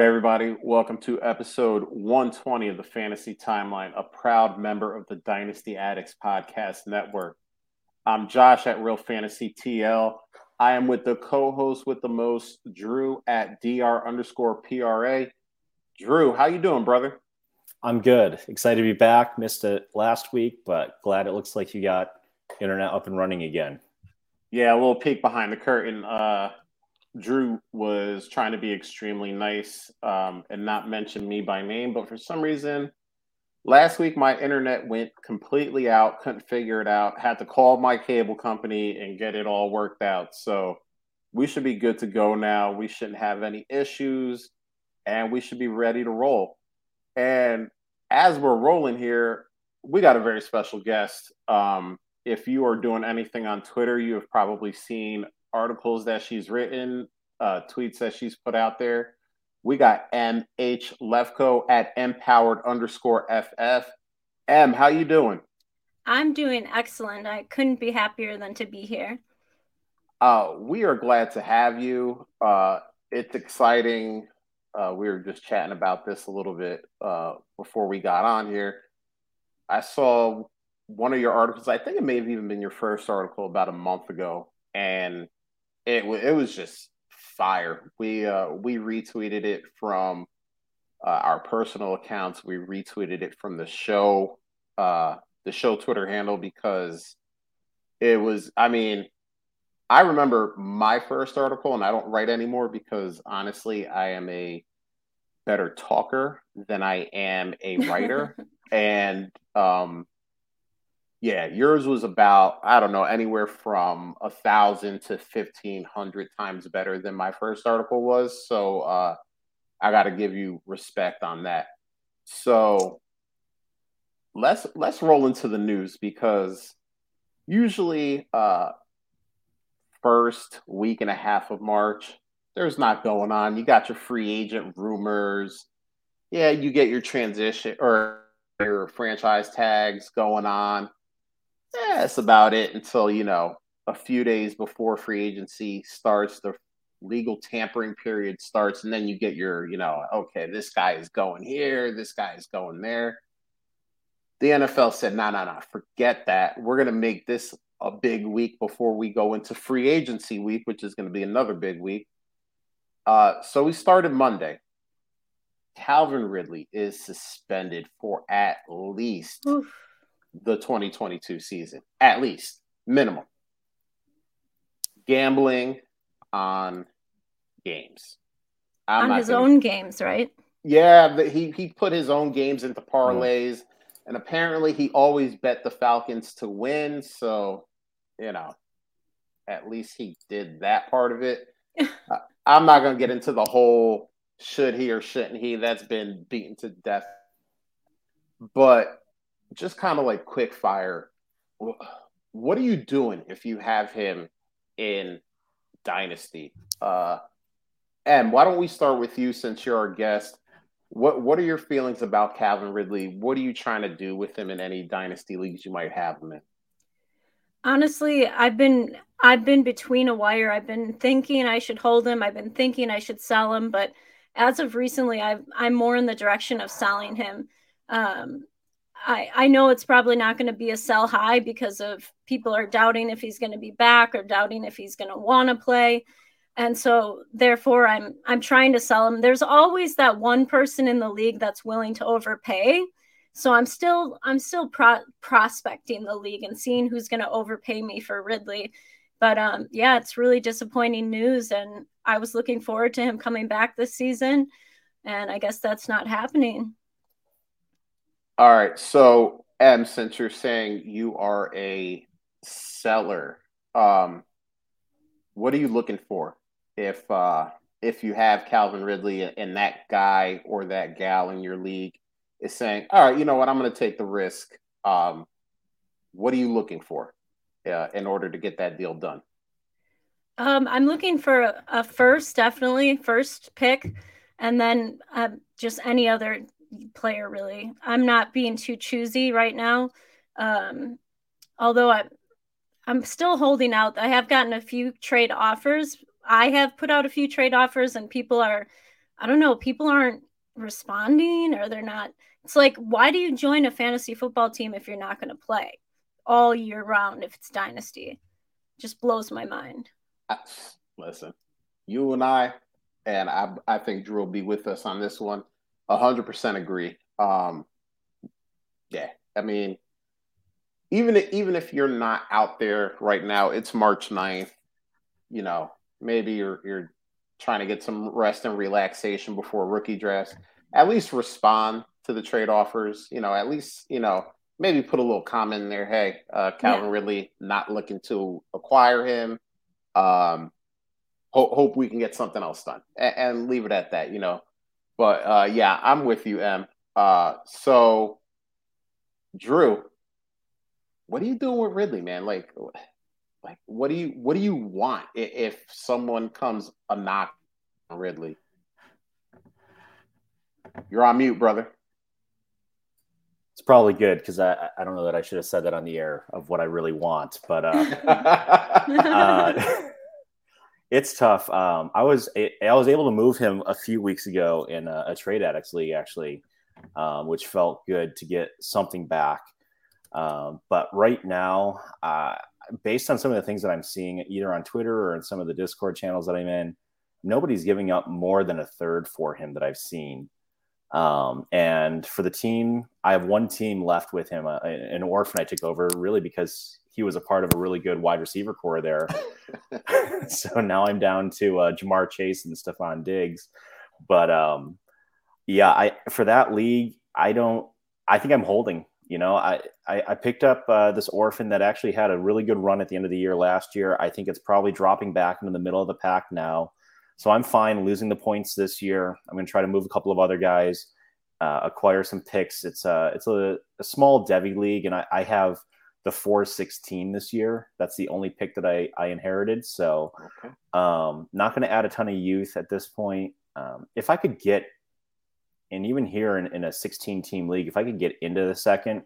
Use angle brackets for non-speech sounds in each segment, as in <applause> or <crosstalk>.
Right, everybody, welcome to episode 120 of the Fantasy Timeline, a proud member of the Dynasty Addicts Podcast Network. I'm Josh at Real Fantasy TL. I am with the co-host with the most, Drew at dr underscore pra. Drew, how you doing, brother? I'm good. Excited to be back. Missed it last week, but glad it looks like you got internet up and running again. Yeah, a little peek behind the curtain. Uh, Drew was trying to be extremely nice um, and not mention me by name, but for some reason, last week my internet went completely out. Couldn't figure it out. Had to call my cable company and get it all worked out. So we should be good to go now. We shouldn't have any issues, and we should be ready to roll. And as we're rolling here, we got a very special guest. Um, if you are doing anything on Twitter, you have probably seen articles that she's written, uh, tweets that she's put out there. We got MH Lefko at empowered underscore FF. M, how you doing? I'm doing excellent. I couldn't be happier than to be here. Uh, we are glad to have you. Uh, it's exciting. Uh, we were just chatting about this a little bit uh, before we got on here. I saw one of your articles. I think it may have even been your first article about a month ago, and it it was just fire. We uh, we retweeted it from uh, our personal accounts. We retweeted it from the show uh, the show Twitter handle because it was. I mean, I remember my first article, and I don't write anymore because honestly, I am a better talker than I am a writer, <laughs> and um, yeah, yours was about I don't know anywhere from a thousand to fifteen hundred times better than my first article was. So uh, I got to give you respect on that. So let's let's roll into the news because usually uh, first week and a half of March there's not going on. You got your free agent rumors. Yeah, you get your transition or your franchise tags going on yeah, that's about it until you know a few days before free agency starts, the legal tampering period starts, and then you get your, you know, okay, this guy is going here, this guy is going there. The NFL said, no, no, no, forget that. We're going to make this a big week before we go into free agency week, which is going to be another big week. Uh, so we started Monday. Calvin Ridley is suspended for at least Oof the 2022 season, at least minimum. Gambling on games. I'm on his gonna, own games, right? Yeah, he he put his own games into parlays, mm. and apparently he always bet the Falcons to win. So, you know, at least he did that part of it. <laughs> uh, I'm not going to get into the whole should he or shouldn't he. That's been beaten to death. But just kind of like quick fire. What are you doing if you have him in Dynasty? Uh, and why don't we start with you since you're our guest? What What are your feelings about Calvin Ridley? What are you trying to do with him in any Dynasty leagues you might have him in? Honestly, I've been I've been between a wire. I've been thinking I should hold him. I've been thinking I should sell him, but as of recently, i am more in the direction of selling him. Um, I, I know it's probably not going to be a sell high because of people are doubting if he's going to be back or doubting if he's going to want to play. And so therefore I'm I'm trying to sell him. There's always that one person in the league that's willing to overpay. So I'm still I'm still pro- prospecting the league and seeing who's going to overpay me for Ridley. But um yeah, it's really disappointing news and I was looking forward to him coming back this season and I guess that's not happening. All right. So, M, since you're saying you are a seller, um, what are you looking for if uh, if you have Calvin Ridley and that guy or that gal in your league is saying, all right, you know what, I'm going to take the risk. Um, what are you looking for uh, in order to get that deal done? Um, I'm looking for a, first, definitely first pick, and then uh, just any other player really. I'm not being too choosy right now. Um, although I I'm still holding out. I have gotten a few trade offers. I have put out a few trade offers and people are I don't know, people aren't responding or they're not. It's like, why do you join a fantasy football team if you're not going to play all year round if it's dynasty? It Just blows my mind. Listen, you and I, and I, I think Drew will be with us on this one. Hundred percent agree. Um, yeah, I mean, even even if you're not out there right now, it's March 9th. You know, maybe you're you're trying to get some rest and relaxation before rookie drafts. At least respond to the trade offers. You know, at least you know maybe put a little comment in there. Hey, uh, Calvin yeah. Ridley not looking to acquire him. Um, hope, hope we can get something else done and, and leave it at that. You know, but uh, yeah, I'm with you, M. Uh, so Drew, what are you doing with Ridley, man? Like, like what do you what do you want if someone comes a knock on Ridley? You're on mute, brother. It's probably good because I I don't know that I should have said that on the air of what I really want, but uh, <laughs> uh it's tough. Um, I was I was able to move him a few weeks ago in a, a trade addicts league actually, um, which felt good to get something back. Um, but right now, uh, based on some of the things that I'm seeing either on Twitter or in some of the Discord channels that I'm in, nobody's giving up more than a third for him that I've seen. Um, and for the team, I have one team left with him, uh, an orphan I took over really because he was a part of a really good wide receiver corps there. <laughs> <laughs> so now I'm down to uh, Ja'Marr Chase and Stefon Diggs. But um, yeah, I for that league, I don't. I think I'm holding. You know, I I, I picked up uh, this orphan that actually had a really good run at the end of the year last year. I think it's probably dropping back into the middle of the pack now. So I'm fine losing the points this year. I'm going to try to move a couple of other guys, uh, acquire some picks. It's a it's a, a small devy league, and I, I have the 416 this year. That's the only pick that I, I inherited. So okay. um, not going to add a ton of youth at this point. Um, if I could get and even here in, in a 16 team league, if I could get into the second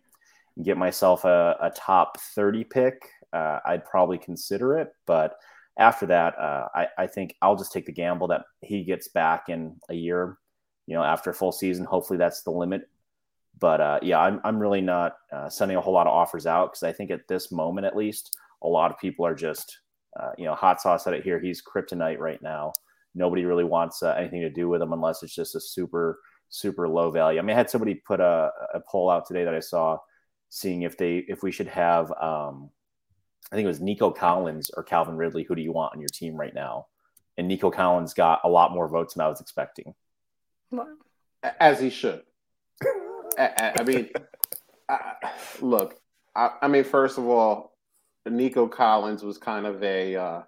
and get myself a, a top 30 pick, uh, I'd probably consider it. But after that, uh, I, I think I'll just take the gamble that he gets back in a year, you know, after a full season. Hopefully that's the limit. But uh, yeah, I'm, I'm really not uh, sending a whole lot of offers out because I think at this moment, at least, a lot of people are just, uh, you know, hot sauce at it here. He's kryptonite right now. Nobody really wants uh, anything to do with him unless it's just a super – super low value. I mean, I had somebody put a, a poll out today that I saw, seeing if they if we should have, um, I think it was Nico Collins or Calvin Ridley. Who do you want on your team right now? And Nico Collins got a lot more votes than I was expecting. As he should. I, I, mean, I, look, I, I, mean, first of all, Nico Collins was kind of a uh,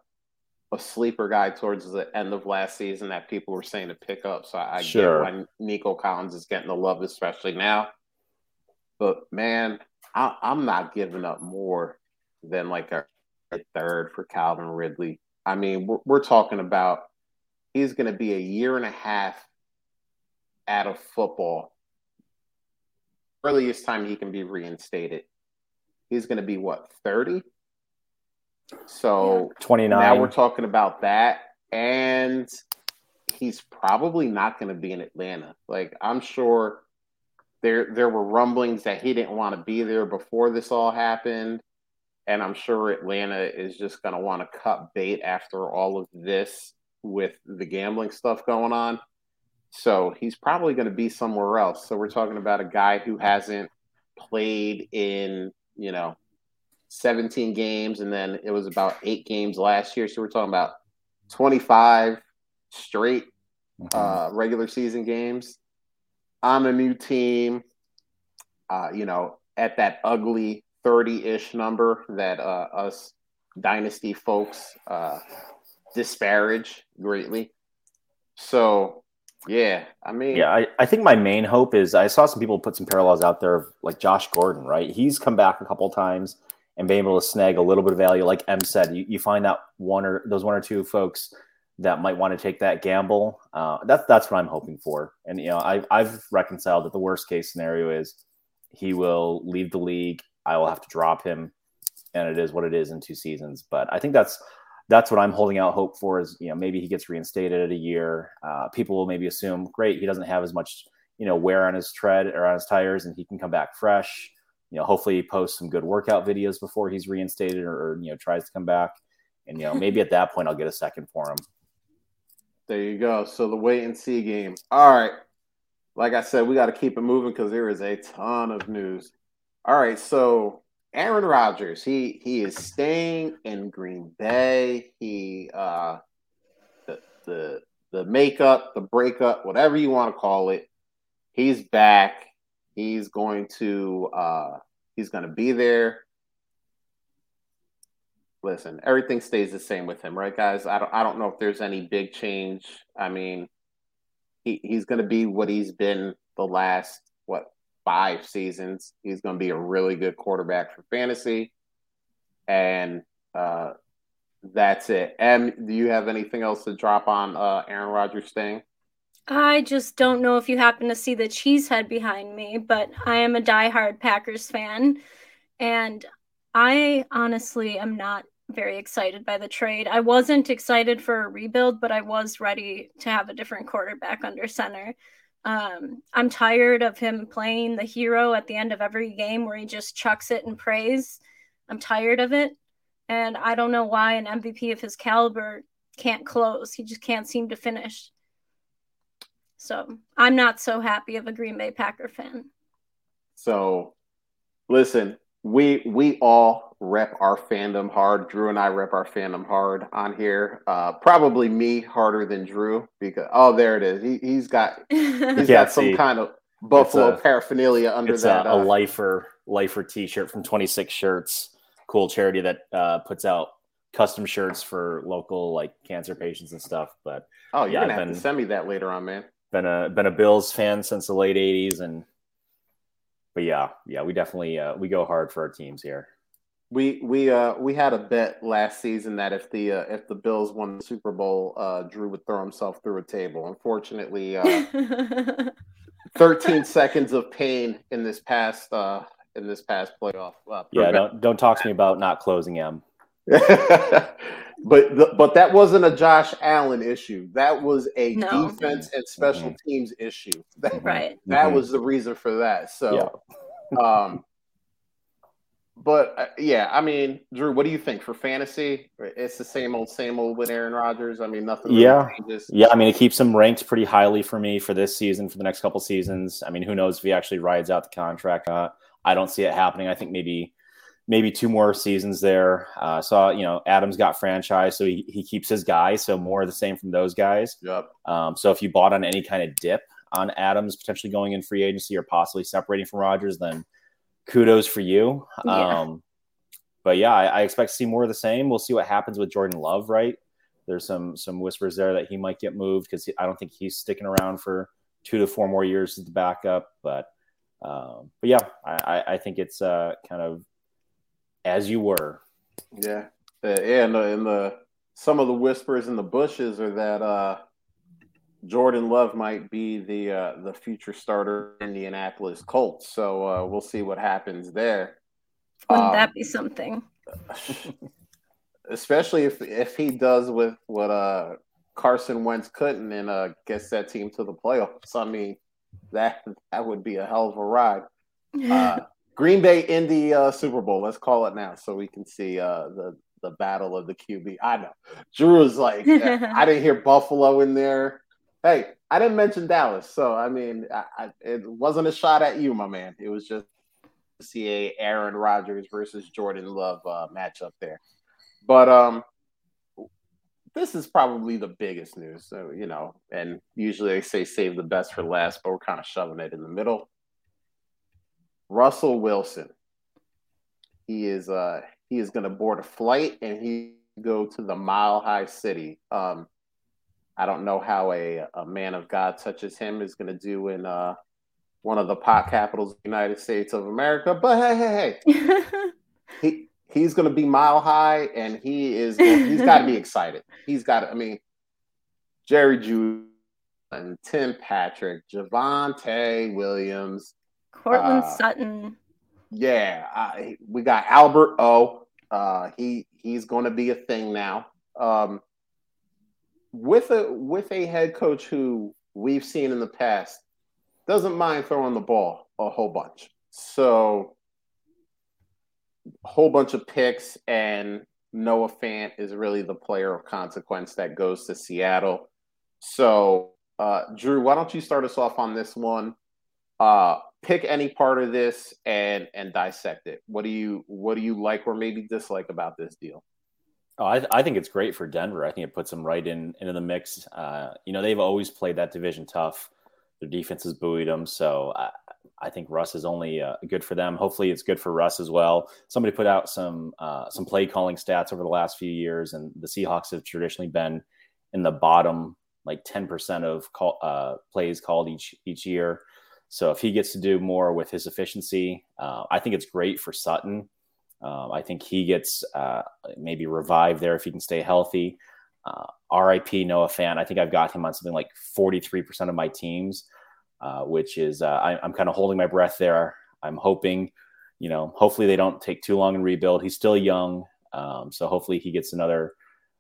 a sleeper guy towards the end of last season that people were saying to pick up. So I sure. get why Nico Collins is getting the love, especially now. But man, I, am not giving up more than like a, a, third for Calvin Ridley. I mean, we're, we're talking about he's going to be a year and a half out of football. Earliest time he can be reinstated. He's going to be what, 30? So 29. Now we're talking about that. And he's probably not going to be in Atlanta. Like I'm sure there there were rumblings that he didn't want to be there before this all happened. And I'm sure Atlanta is just going to want to cut bait after all of this with the gambling stuff going on. So he's probably going to be somewhere else. So we're talking about a guy who hasn't played in, you know, 17 games, and then it was about eight games last year. So we're talking about 25 straight mm-hmm. uh, regular season games on a new team. Uh, you know, at that ugly 30-ish number that uh, us dynasty folks uh, disparage greatly. So yeah, I mean, yeah, I, I think my main hope is I saw some people put some parallels out there, like Josh Gordon, right? He's come back a couple times and being able to snag a little bit of value. Like M said, you, you find that one or those one or two folks that might want to take that gamble. Uh, that's that's what I'm hoping for. And you know, I've I've reconciled that the worst case scenario is he will leave the league. I will have to drop him, and it is what it is in two seasons. But I think that's that's what I'm holding out hope for. Is you know maybe he gets reinstated at a year. Uh, people will maybe assume, great, he doesn't have as much you know wear on his tread or on his tires, and he can come back fresh. You know, hopefully he posts some good workout videos before he's reinstated or, or you know tries to come back. And you know maybe at that point I'll get a second for him. There you go. So the wait and see game. All right. Like I said, we got to keep it moving because there is a ton of news. All right. So Aaron Rodgers, he he is staying in Green Bay. He uh the the the makeup, the breakup, whatever you want to call it, he's back. He's going to uh he's to be there listen, everything stays the same with him, right, guys? I don't I don't know if there's any big change. I mean, he he's going to be what he's been the last what five seasons. He's going to be a really good quarterback for fantasy, and uh, that's it. And do you have anything else to drop on uh, Aaron Rodgers staying? I just don't know if you happen to see the cheese head behind me, but I am a diehard Packers fan. And I honestly am not very excited by the trade. I wasn't excited for a rebuild, but I was ready to have a different quarterback under center. Um, I'm tired of him playing the hero at the end of every game where he just chucks it and prays. I'm tired of it. And I don't know why an MVP of his caliber can't close. He just can't seem to finish. So I'm not so happy of a Green Bay Packer fan. So listen, we we all rep our fandom hard. Drew and I rep our fandom hard on here. Uh, probably me harder than Drew because oh, there it is. He, he's got <laughs> he's yeah, got some see, kind of Buffalo a, paraphernalia under it's that. A, a uh, lifer lifer T-shirt from Twenty Six Shirts, cool charity that uh, puts out custom shirts for local like cancer patients and stuff. But oh, you're yeah, gonna I've have been, to send me that later on, man. Been a been a Bills fan since the late '80s and but yeah, yeah, we definitely uh, we go hard for our teams here. We we uh we had a bet last season that if the uh, if the Bills won the Super Bowl, uh, Drew would throw himself through a table. Unfortunately, uh, <laughs> 13 seconds of pain in this past uh in this past playoff. Uh, yeah, don't don't talk to me about not closing M. <laughs> but the, but that wasn't a Josh Allen issue. That was a no. defense and special mm-hmm. teams issue. That, right. That mm-hmm. was the reason for that. So, yeah. um, but uh, yeah, I mean, Drew, what do you think for fantasy? It's the same old, same old with Aaron Rodgers. I mean, nothing. Really yeah, changes. yeah. I mean, it keeps him ranked pretty highly for me for this season, for the next couple seasons. I mean, who knows if he actually rides out the contract? Uh, I don't see it happening. I think maybe maybe two more seasons there. Uh, saw you know Adams got franchise, so he, he keeps his guys. So more of the same from those guys. Yep. Um, so if you bought on any kind of dip on Adams potentially going in free agency or possibly separating from Rodgers, then kudos for you. Yeah. Um, but yeah, I, I, expect to see more of the same. We'll see what happens with Jordan Love. Right. There's some some whispers there that he might get moved because I don't think he's sticking around for two to four more years as the backup. But um, but yeah, I, I think it's uh, kind of as you were. Yeah, yeah, and the, and the some of the whispers in the bushes are that uh, Jordan Love might be the uh, the future starter in the Indianapolis Colts. So uh, we'll see what happens there. Wouldn't um, that be something? <laughs> Especially if if he does with what uh, Carson Wentz couldn't and uh, gets that team to the playoffs. I mean, that that would be a hell of a ride. Uh, <laughs> Green Bay in the uh, Super Bowl. Let's call it now, so we can see uh, the the battle of the QB. I know Drew is like, I didn't hear Buffalo in there. Hey, I didn't mention Dallas, so I mean, I, I, it wasn't a shot at you, my man. It was just see a Aaron Rodgers versus Jordan Love uh, matchup there. But um, this is probably the biggest news. So you know, and usually they say save the best for last, but we're kind of shoving it in the middle. Russell Wilson. He is uh he is going to board a flight and he go to the Mile High City. Um, I don't know how a a man of God such as him is going to do in uh one of the pot capitals of the United States of America. But hey, hey, hey, <laughs> he he's going to be mile high, and he is he's got to be <laughs> excited. He's got to. I mean, Jerry Jeudy and Tim Patrick, Javonte Williams, Courtland uh, Sutton. Yeah, we got Albert O. Uh, he he's going to be a thing now. Um, with a with a head coach who we've seen in the past doesn't mind throwing the ball a whole bunch. So a whole bunch of picks and Noah Fant is really the player of consequence that goes to Seattle. So uh, Drew, why don't you start us off on this one? Uh, pick any part of this and and dissect it. What do you what do you like or maybe dislike about this deal? Oh, I, I think it's great for Denver. I think it puts them right in into the mix. Uh, you know, they've always played that division tough. Their defense has buoyed them, so I, I think Russ is only uh, good for them. Hopefully, it's good for Russ as well. Somebody put out some uh, some play calling stats over the last few years, and the Seahawks have traditionally been in the bottom like ten percent of call, uh, plays called each each year. So if he gets to do more with his efficiency, uh, I think it's great for Sutton. Um, I think he gets uh, maybe revived there if he can stay healthy. Uh, RIP Noah Fant. I think I've got him on something like 43% of my teams, uh, which is, uh, I, am kind of holding my breath there. I'm hoping, you know, hopefully they don't take too long and rebuild. He's still young. Um, so hopefully he gets another.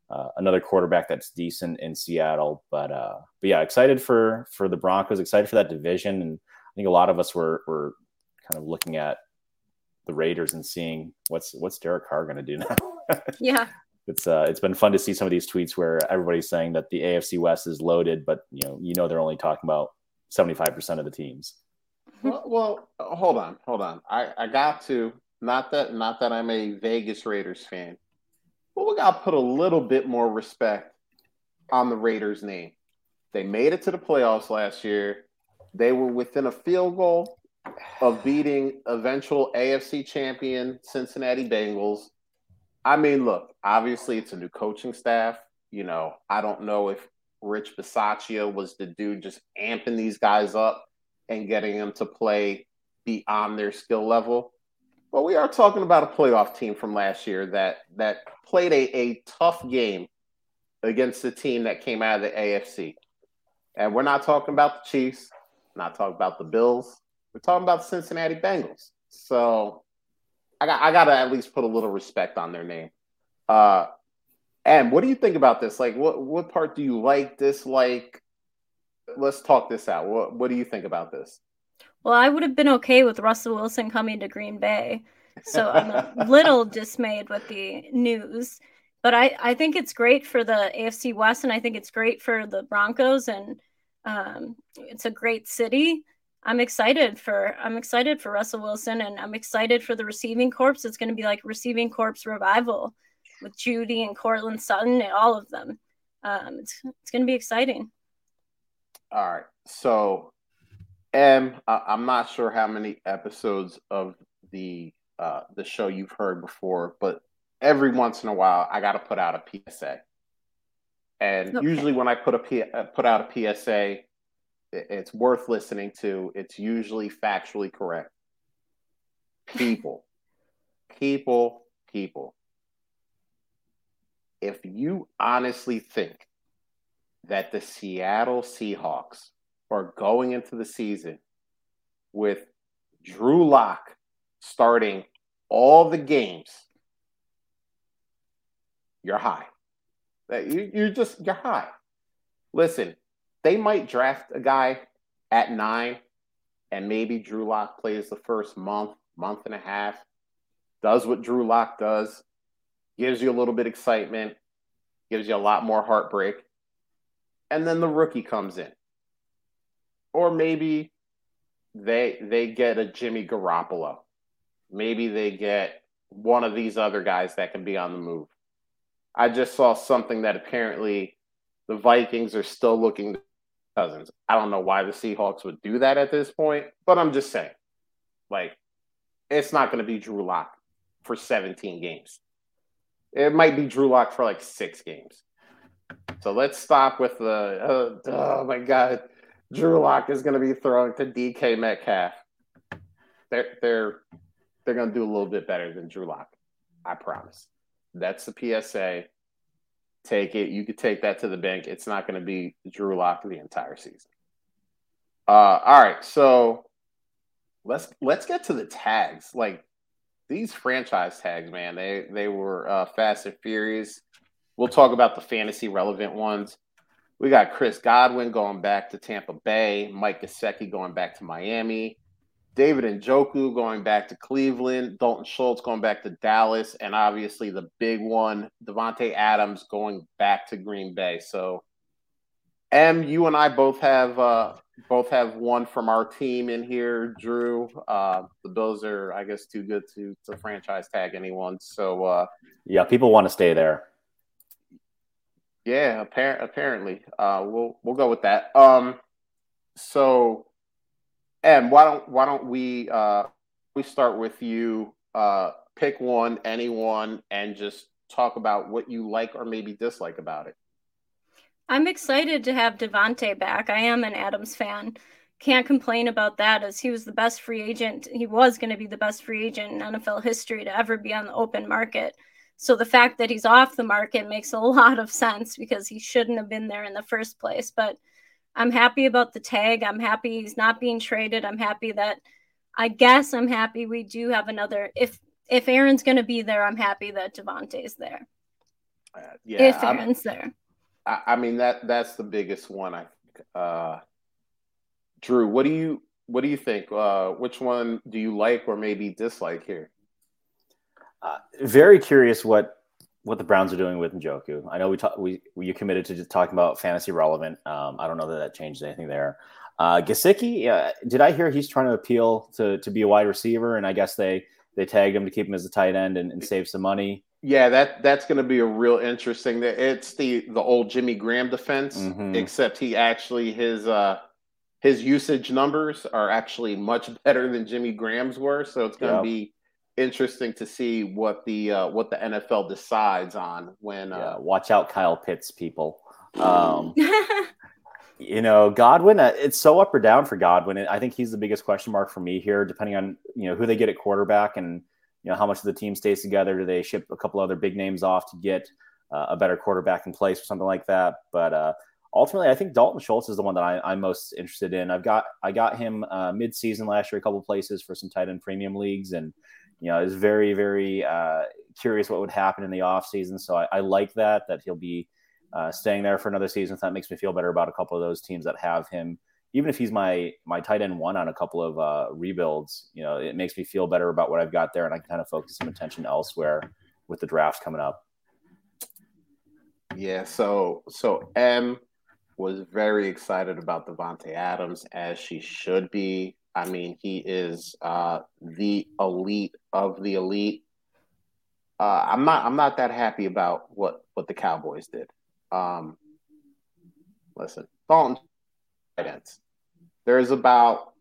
Uh, another quarterback that's decent in Seattle, but uh, but yeah, excited for for the Broncos, excited for that division, and I think a lot of us were were kind of looking at the Raiders and seeing what's what's Derek Carr going to do now. <laughs> yeah, it's uh, it's been fun to see some of these tweets where everybody's saying that the AFC West is loaded, but you know you know they're only talking about seventy five percent of the teams. Well, well, hold on, hold on. I I got to not that not that I'm a Vegas Raiders fan, but we got to put a little bit more respect on the Raiders name. They made it to the playoffs last year. They were within a field goal of beating eventual AFC champion Cincinnati Bengals. I mean, look, obviously it's a new coaching staff. You know, I don't know if Rich Bisaccia was the dude just amping these guys up and getting them to play beyond their skill level. But we are talking about a playoff team from last year that that played a, a tough game against the team that came out of the AFC. And we're not talking about the Chiefs, not talking about the Bills, we're talking about the Cincinnati Bengals. So I got I gotta at least put a little respect on their name. Uh and what do you think about this? Like what what part do you like, dislike? Let's talk this out. What what do you think about this? Well, I would have been okay with Russell Wilson coming to Green Bay. So I'm a <laughs> little dismayed with the news. But I, I think it's great for the AFC West and I think it's great for the Broncos and um, it's a great city. I'm excited for I'm excited for Russell Wilson and I'm excited for the receiving corps. It's going to be like receiving corps revival with Jeudy and Courtland Sutton and all of them. Um, it's it's going to be exciting. All right, so M, I, I'm not sure how many episodes of the uh, the show you've heard before, but every once in a while I got to put out a PSA. And okay. usually when I put a P- uh, put out a PSA, it's worth listening to. It's usually factually correct. People, people, people. If you honestly think that the Seattle Seahawks are going into the season with Drew Lock starting all the games, you're high. You're just, you're high. Listen, they might draft a guy at nine, and maybe Drew Lock plays the first month, month and a half, does what Drew Lock does, gives you a little bit excitement, gives you a lot more heartbreak, and then the rookie comes in. Or maybe they they get a Jimmy Garoppolo. Maybe they get one of these other guys that can be on the move. I just saw something that apparently the Vikings are still looking Cousins. I don't know why the Seahawks would do that at this point, but I'm just saying, like, it's not going to be Drew Lock for 17 games. It might be Drew Lock for like six games. So let's stop with the uh, oh my god, Drew Lock is going to be throwing to DK Metcalf. They're they're they're going to do a little bit better than Drew Lock. I promise. That's the PSA take it. You could take that to the bank. It's not going to be Drew Lock the entire season. Uh, all right, so let's let's get to the tags. Like these franchise tags, man, they they were uh, fast and furious. we'll talk about the fantasy relevant ones. We got Chris Godwin going back to Tampa Bay, Mike Gesicki going back to Miami, David Njoku going back to Cleveland, Dalton Schultz going back to Dallas, and obviously the big one, Davante Adams going back to Green Bay. So, M, you and I both have uh, both have one from our team in here. Drew, uh, the Bills are, I guess, too good to to franchise tag anyone. So, uh, yeah, people want to stay there. Yeah, apparent, apparently. Uh, we'll we'll go with that. Um, so, and why don't why don't we uh, we start with you? Uh, pick one, anyone, and just talk about what you like or maybe dislike about it. I'm excited to have Davante back. I am an Adams fan. Can't complain about that as he was the best free agent. He was going to be the best free agent in NFL history to ever be on the open market. So the fact that he's off the market makes a <laughs> lot of sense because he shouldn't have been there in the first place. But I'm happy about the tag. I'm happy he's not being traded. I'm happy that I guess I'm happy we do have another if if Aaron's going to be there, I'm happy that Davante's there. Uh, yeah, if Aaron's I'm, there. I, I, mean that that's the biggest one. I think. Uh, Drew, what do you what do you think? Uh, which one do you like or maybe dislike here? Uh, very curious what what the Browns are doing with Njoku. I know we talk, we we committed to just talking about fantasy relevant. Um, I don't know that that changed anything there. Uh, Gesicki, uh, did I hear he's trying to appeal to to be a wide receiver, and I guess they they tag him to keep him as a tight end and, and save some money. Yeah, that that's going to be a real interesting. That it's the the old Jimmy Graham defense, mm-hmm. except he actually his uh his usage numbers are actually much <laughs> better than Jimmy Graham's were. So it's going to yep. be interesting to see what the uh, what the NFL decides on when. Uh, yeah, watch out, Kyle Pitts, people. Um, <laughs> you know, Godwin. Uh, it's so up or down for Godwin. I think he's the biggest question mark for me here, depending on you know who they get at quarterback and you know how much of the team stays together. Do they ship a couple other big names off to get uh, a better quarterback in place or something like that? But uh, ultimately, I think Dalton Schultz is the one that I, am most interested in. I've got I got him uh, mid season last year, a couple places for some tight end premium leagues, and you know, is very, very uh, curious what would happen in the offseason. So I, I, like that, that he'll be uh, staying there for another season. So that makes me feel better about a couple of those teams that have him. Even if he's my my tight end one on a couple of uh, rebuilds, you know, it makes me feel better about what I've got there, and I can kind of focus some attention elsewhere with the draft coming up. Yeah, so so M was very excited about Davante Adams as she should be. I mean, he is uh, the elite of the elite. Uh, I'm not. I'm not that happy about what what the Cowboys did. Um, listen, Dalton tight ends. There's about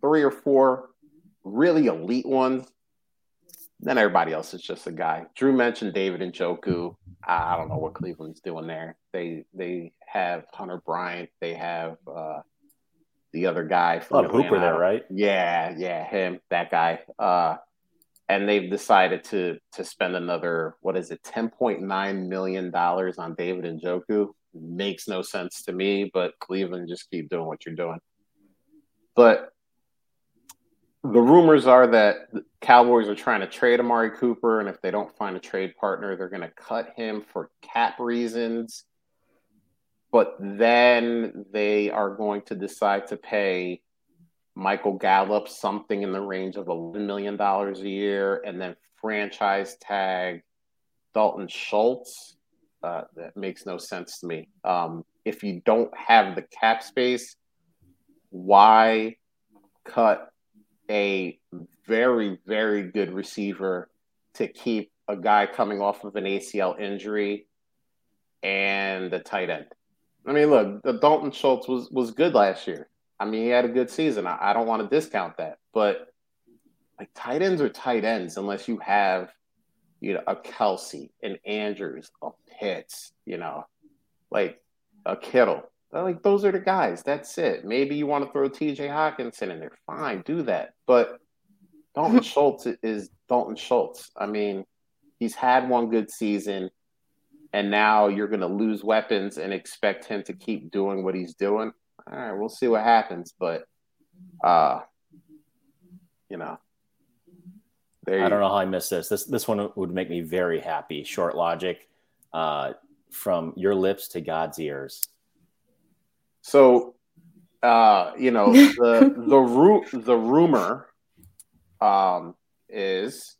three or four really elite ones. Then everybody else is just a guy. Drew mentioned David Njoku. I don't know what Cleveland's doing there. They they have Hunter Bryant. They have uh, the other guy from oh, Hooper there, right? Yeah, yeah, him, that guy. Uh, and they've decided to to spend another what is it, ten point nine million dollars on David Njoku. Makes no sense to me, but Cleveland just keep doing what you're doing. But the rumors are that the Cowboys are trying to trade Amari Cooper, and if they don't find a trade partner, they're going to cut him for cap reasons but then they are going to decide to pay Michael Gallup something in the range of $11 million a year and then franchise tag Dalton Schultz. Uh, that makes no sense to me. Um, if you don't have the cap space, why cut a very, very good receiver to keep a guy coming off of an ACL injury and a tight end? I mean, look, the Dalton Schultz was was good last year. I mean, he had a good season. I, I don't want to discount that, but like tight ends are tight ends unless you have, you know, a Kelce, an Andrews, a Pitts, you know, like a Kittle. Like those are the guys. That's it. Maybe you want to throw T.J. Hockenson in there. Fine, do that. But Dalton <laughs> Schultz is Dalton Schultz. I mean, he's had one good season and now you're going to lose weapons and expect him to keep doing what he's doing. All right, we'll see what happens, but uh, you know, I don't know how I missed this. This this one would make me very happy. Short logic. Uh, from your lips to God's ears? So, uh, you know, the <laughs> the ru- the rumor um, is,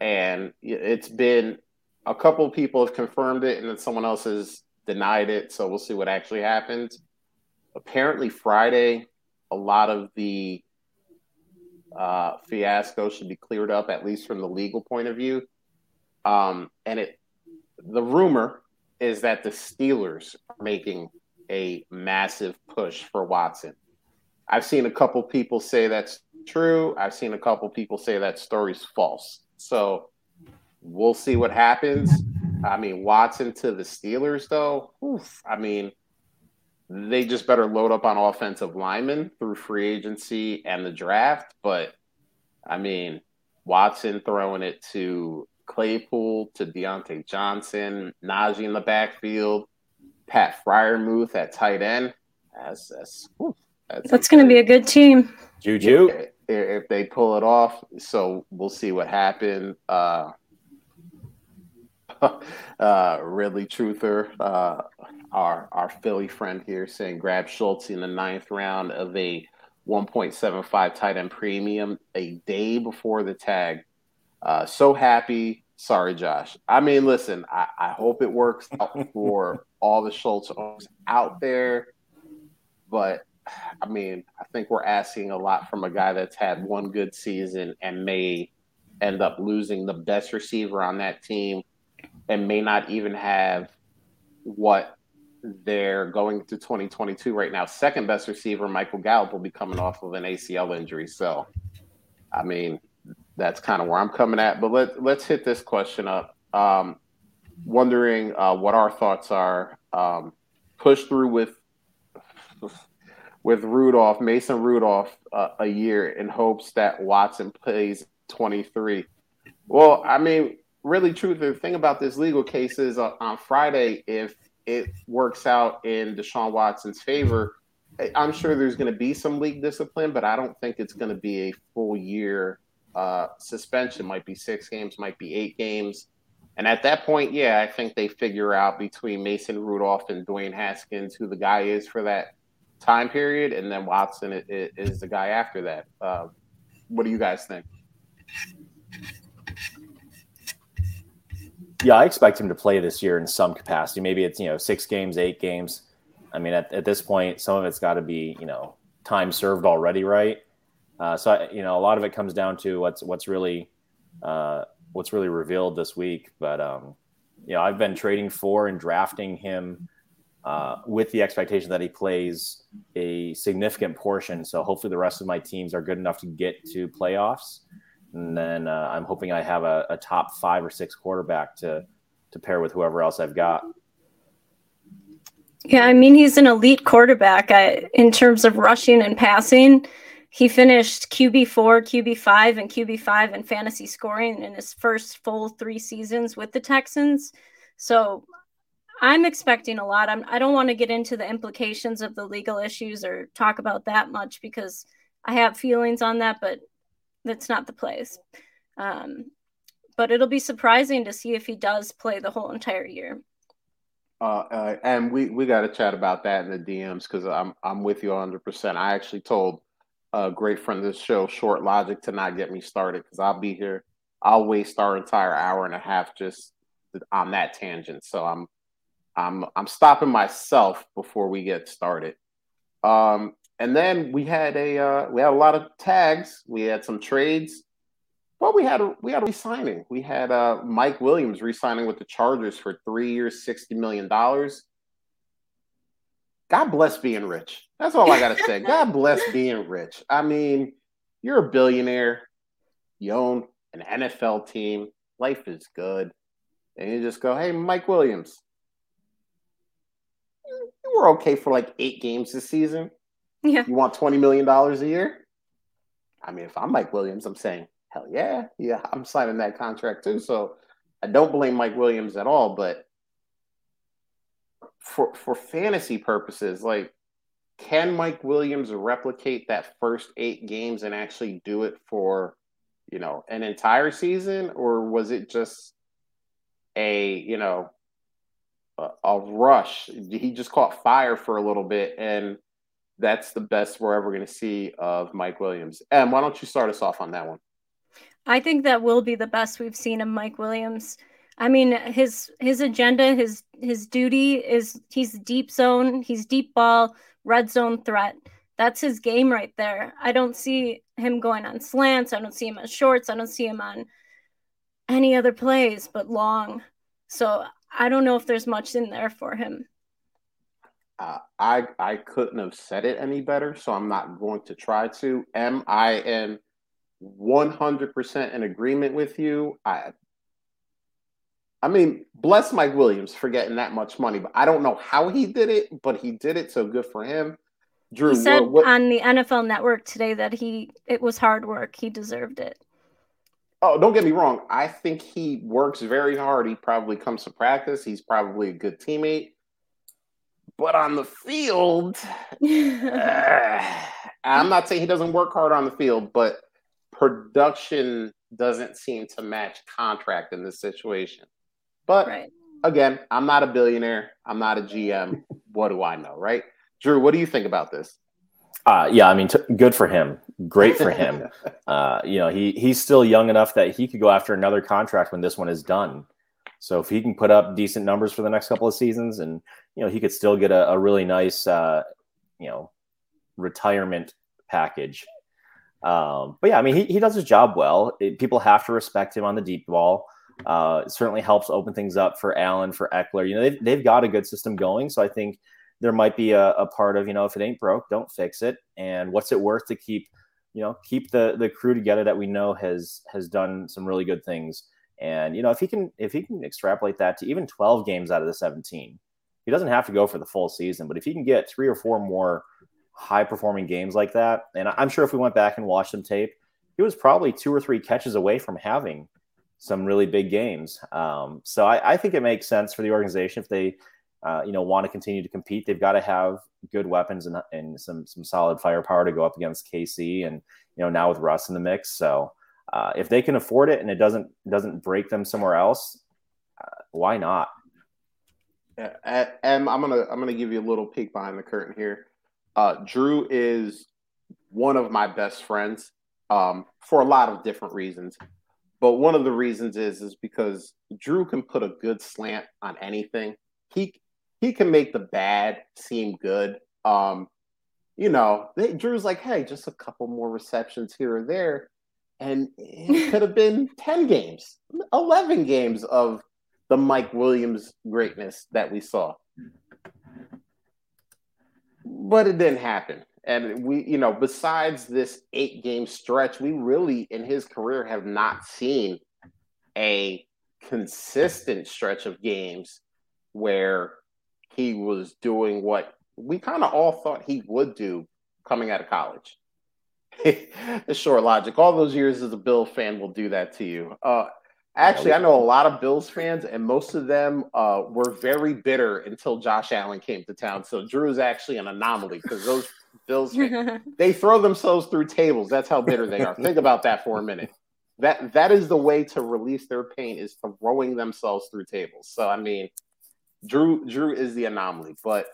and it's been a couple people have confirmed it, and then someone else has denied it. So we'll see what actually happens. Apparently, Friday, a lot of the uh, fiasco should be cleared up, at least from the legal point of view. Um, and it, the rumor is that the Steelers are making a massive push for Watson. I've seen a couple people say that's true. I've seen a couple people say that story's false. So we'll see what happens. I mean, Watson to the Steelers, though. Oof, I mean, they just better load up on offensive linemen through free agency and the draft. But I mean, Watson throwing it to Claypool, to Diontae Johnson, Najee in the backfield, Pat Freiermuth at tight end. That's that's, that's, that's going to be a good team. Juju. If, if they pull it off, so we'll see what happens. Uh, <laughs> uh, Ridley Truther, uh, our our Philly friend here, saying grab Schultz in the ninth round of a 1.75 tight end premium a day before the tag. Uh, so happy. Sorry, Josh. I mean, listen, I, I hope it works out <laughs> for all the Schultz owners out there. But I mean, I think we're asking a lot from a guy that's had one good season and may end up losing the best receiver on that team and may not even have what they're going to 2022 right now. Second best receiver, Michael Gallup, will be coming off of an ACL injury. So, I mean, that's kind of where I'm coming at. But let, let's hit this question up. Um, wondering uh, what our thoughts are. Um, push through with with Rudolph, Mason Rudolph, uh, a year in hopes that Watson plays 23. Well, I mean, really, true. the thing about this legal case is uh, on Friday, if it works out in Deshaun Watson's favor, I'm sure there's going to be some league discipline, but I don't think it's going to be a full year uh, suspension. Might be six games, might be eight games. And at that point, yeah, I think they figure out between Mason Rudolph and Dwayne Haskins who the guy is for that time period, and then Watson is, the guy after that. Uh, what do you guys think? Yeah, I expect him to play this year in some capacity. Maybe it's you know six games, eight games. I mean, at, at this point, some of it's got to be you know time served already, right? Uh, so I, you know, a lot of it comes down to what's what's really uh, what's really revealed this week. But um, you know, I've been trading for and drafting him uh, with the expectation that he plays a significant portion. So hopefully, the rest of my teams are good enough to get to playoffs and then uh, I'm hoping I have a, a, top five or six quarterback to to pair with whoever else I've got. Yeah, I mean he's an elite quarterback I, in terms of rushing and passing. He finished QB four, QB five, and QB five in fantasy scoring in his first full three seasons with the Texans. So I'm expecting a lot. I'm, I don't want to get into the implications of the legal issues or talk about that much because I have feelings on that, but that's not the place. Um, but it'll be surprising to see if he does play the whole entire year. Uh, uh, and we, we got to chat about that in the DMs because I'm I'm with you 100. percent I actually told a great friend of the show, Short Logic, to not get me started because I'll be here. I'll waste our entire hour and a half just on that tangent. So I'm I'm I'm stopping myself before we get started. Um, and then we had a uh, we had a lot of tags. We had some trades. Well, we had a we had a re-signing. We had uh, Mike Williams resigning with the Chargers for three years, sixty million dollars. God bless being rich. That's all I gotta say. <laughs> God bless being rich. I mean, you're a billionaire. You own an NFL team. Life is good, and you just go, "Hey, Mike Williams, you were okay for like eight games this season. Yeah. You want $20 million a year? I mean, if I'm Mike Williams, I'm saying, hell yeah. Yeah, I'm signing that contract too. So I don't blame Mike Williams at all. But for for fantasy purposes, like can Mike Williams replicate that first eight games and actually do it for, you know, an entire season? Or was it just a, you know, a, a rush. He just caught fire for a little bit, and that's the best we're ever going to see of Mike Williams. And why don't you start us off on that one? I think that will be the best we've seen of Mike Williams. I mean, his his agenda, his his duty is he's deep zone, he's deep ball, red zone threat. That's his game right there. I don't see him going on slants. I don't see him on shorts. I don't see him on any other plays but long. So I don't know if there's much in there for him. Uh, I I couldn't have said it any better, so I'm not going to try to. Am I in 100% in agreement with you? I I mean, bless Mike Williams for getting that much money, but I don't know how he did it, but he did it, so good for him. Drew he said what, on the NFL Network today that he it was hard work. He deserved it. Oh, don't get me wrong. I think he works very hard. He probably comes to practice. He's probably a good teammate. But on the field, <laughs> uh, I'm not saying he doesn't work hard on the field, but production doesn't seem to match contract in this situation. But right. again, I'm not a billionaire. I'm not a GM. <laughs> what do I know, right? Drew, what do you think about this? Uh, yeah, I mean, t- good for him. Great for him. <laughs> uh, you know, he he's still young enough that he could go after another contract when this one is done. So if he can put up decent numbers for the next couple of seasons, and you know, he could still get a, a really nice, uh, you know, retirement package. Um, but yeah, I mean, he, he does his job well. It, people have to respect him on the deep ball. Uh, it certainly helps open things up for Allen, for Ekeler. You know, they've, they've got a good system going. So I think there might be a, a part of, you know, if it ain't broke, don't fix it. And what's it worth to keep, you know, keep the, the crew together that we know has, has done some really good things. And, you know, if he can, if he can extrapolate that to even 12 games out of the 17, he doesn't have to go for the full season, but if he can get three or four more high performing games like that, and I'm sure if we went back and watched some tape, he was probably two or three catches away from having some really big games. Um, so I, I, think it makes sense for the organization if they, uh, you know, want to continue to compete. They've got to have good weapons and, and some some solid firepower to go up against KC, and you know now with Russ in the mix. So uh, if they can afford it and it doesn't doesn't break them somewhere else, uh, why not? Yeah, and I'm gonna I'm gonna give you a little peek behind the curtain here. Uh, Drew is one of my best friends um, for a lot of different reasons. But one of the reasons is is because Drew can put a good slant on anything. He he can make the bad seem good. Um, you know, they, Drew's like, hey, just a couple more receptions here or there, and it could have been ten games, eleven games of the Mike Williams greatness that we saw. But it didn't happen. And we, you know, besides this eight game stretch, we really in his career have not seen a consistent stretch of games where he was doing what we kind of all thought he would do coming out of college. <laughs> the short logic. All those years as a Bill fan will do that to you. Uh, Actually, I know a lot of Bills fans, and most of them uh, were very bitter until Josh Allen came to town. So Drew is actually an anomaly because those Bills fans, <laughs> they throw themselves through tables. That's how bitter they are. Think about that for a minute. That that is the way to release their pain is throwing themselves through tables. So I mean, Drew Drew is the anomaly, but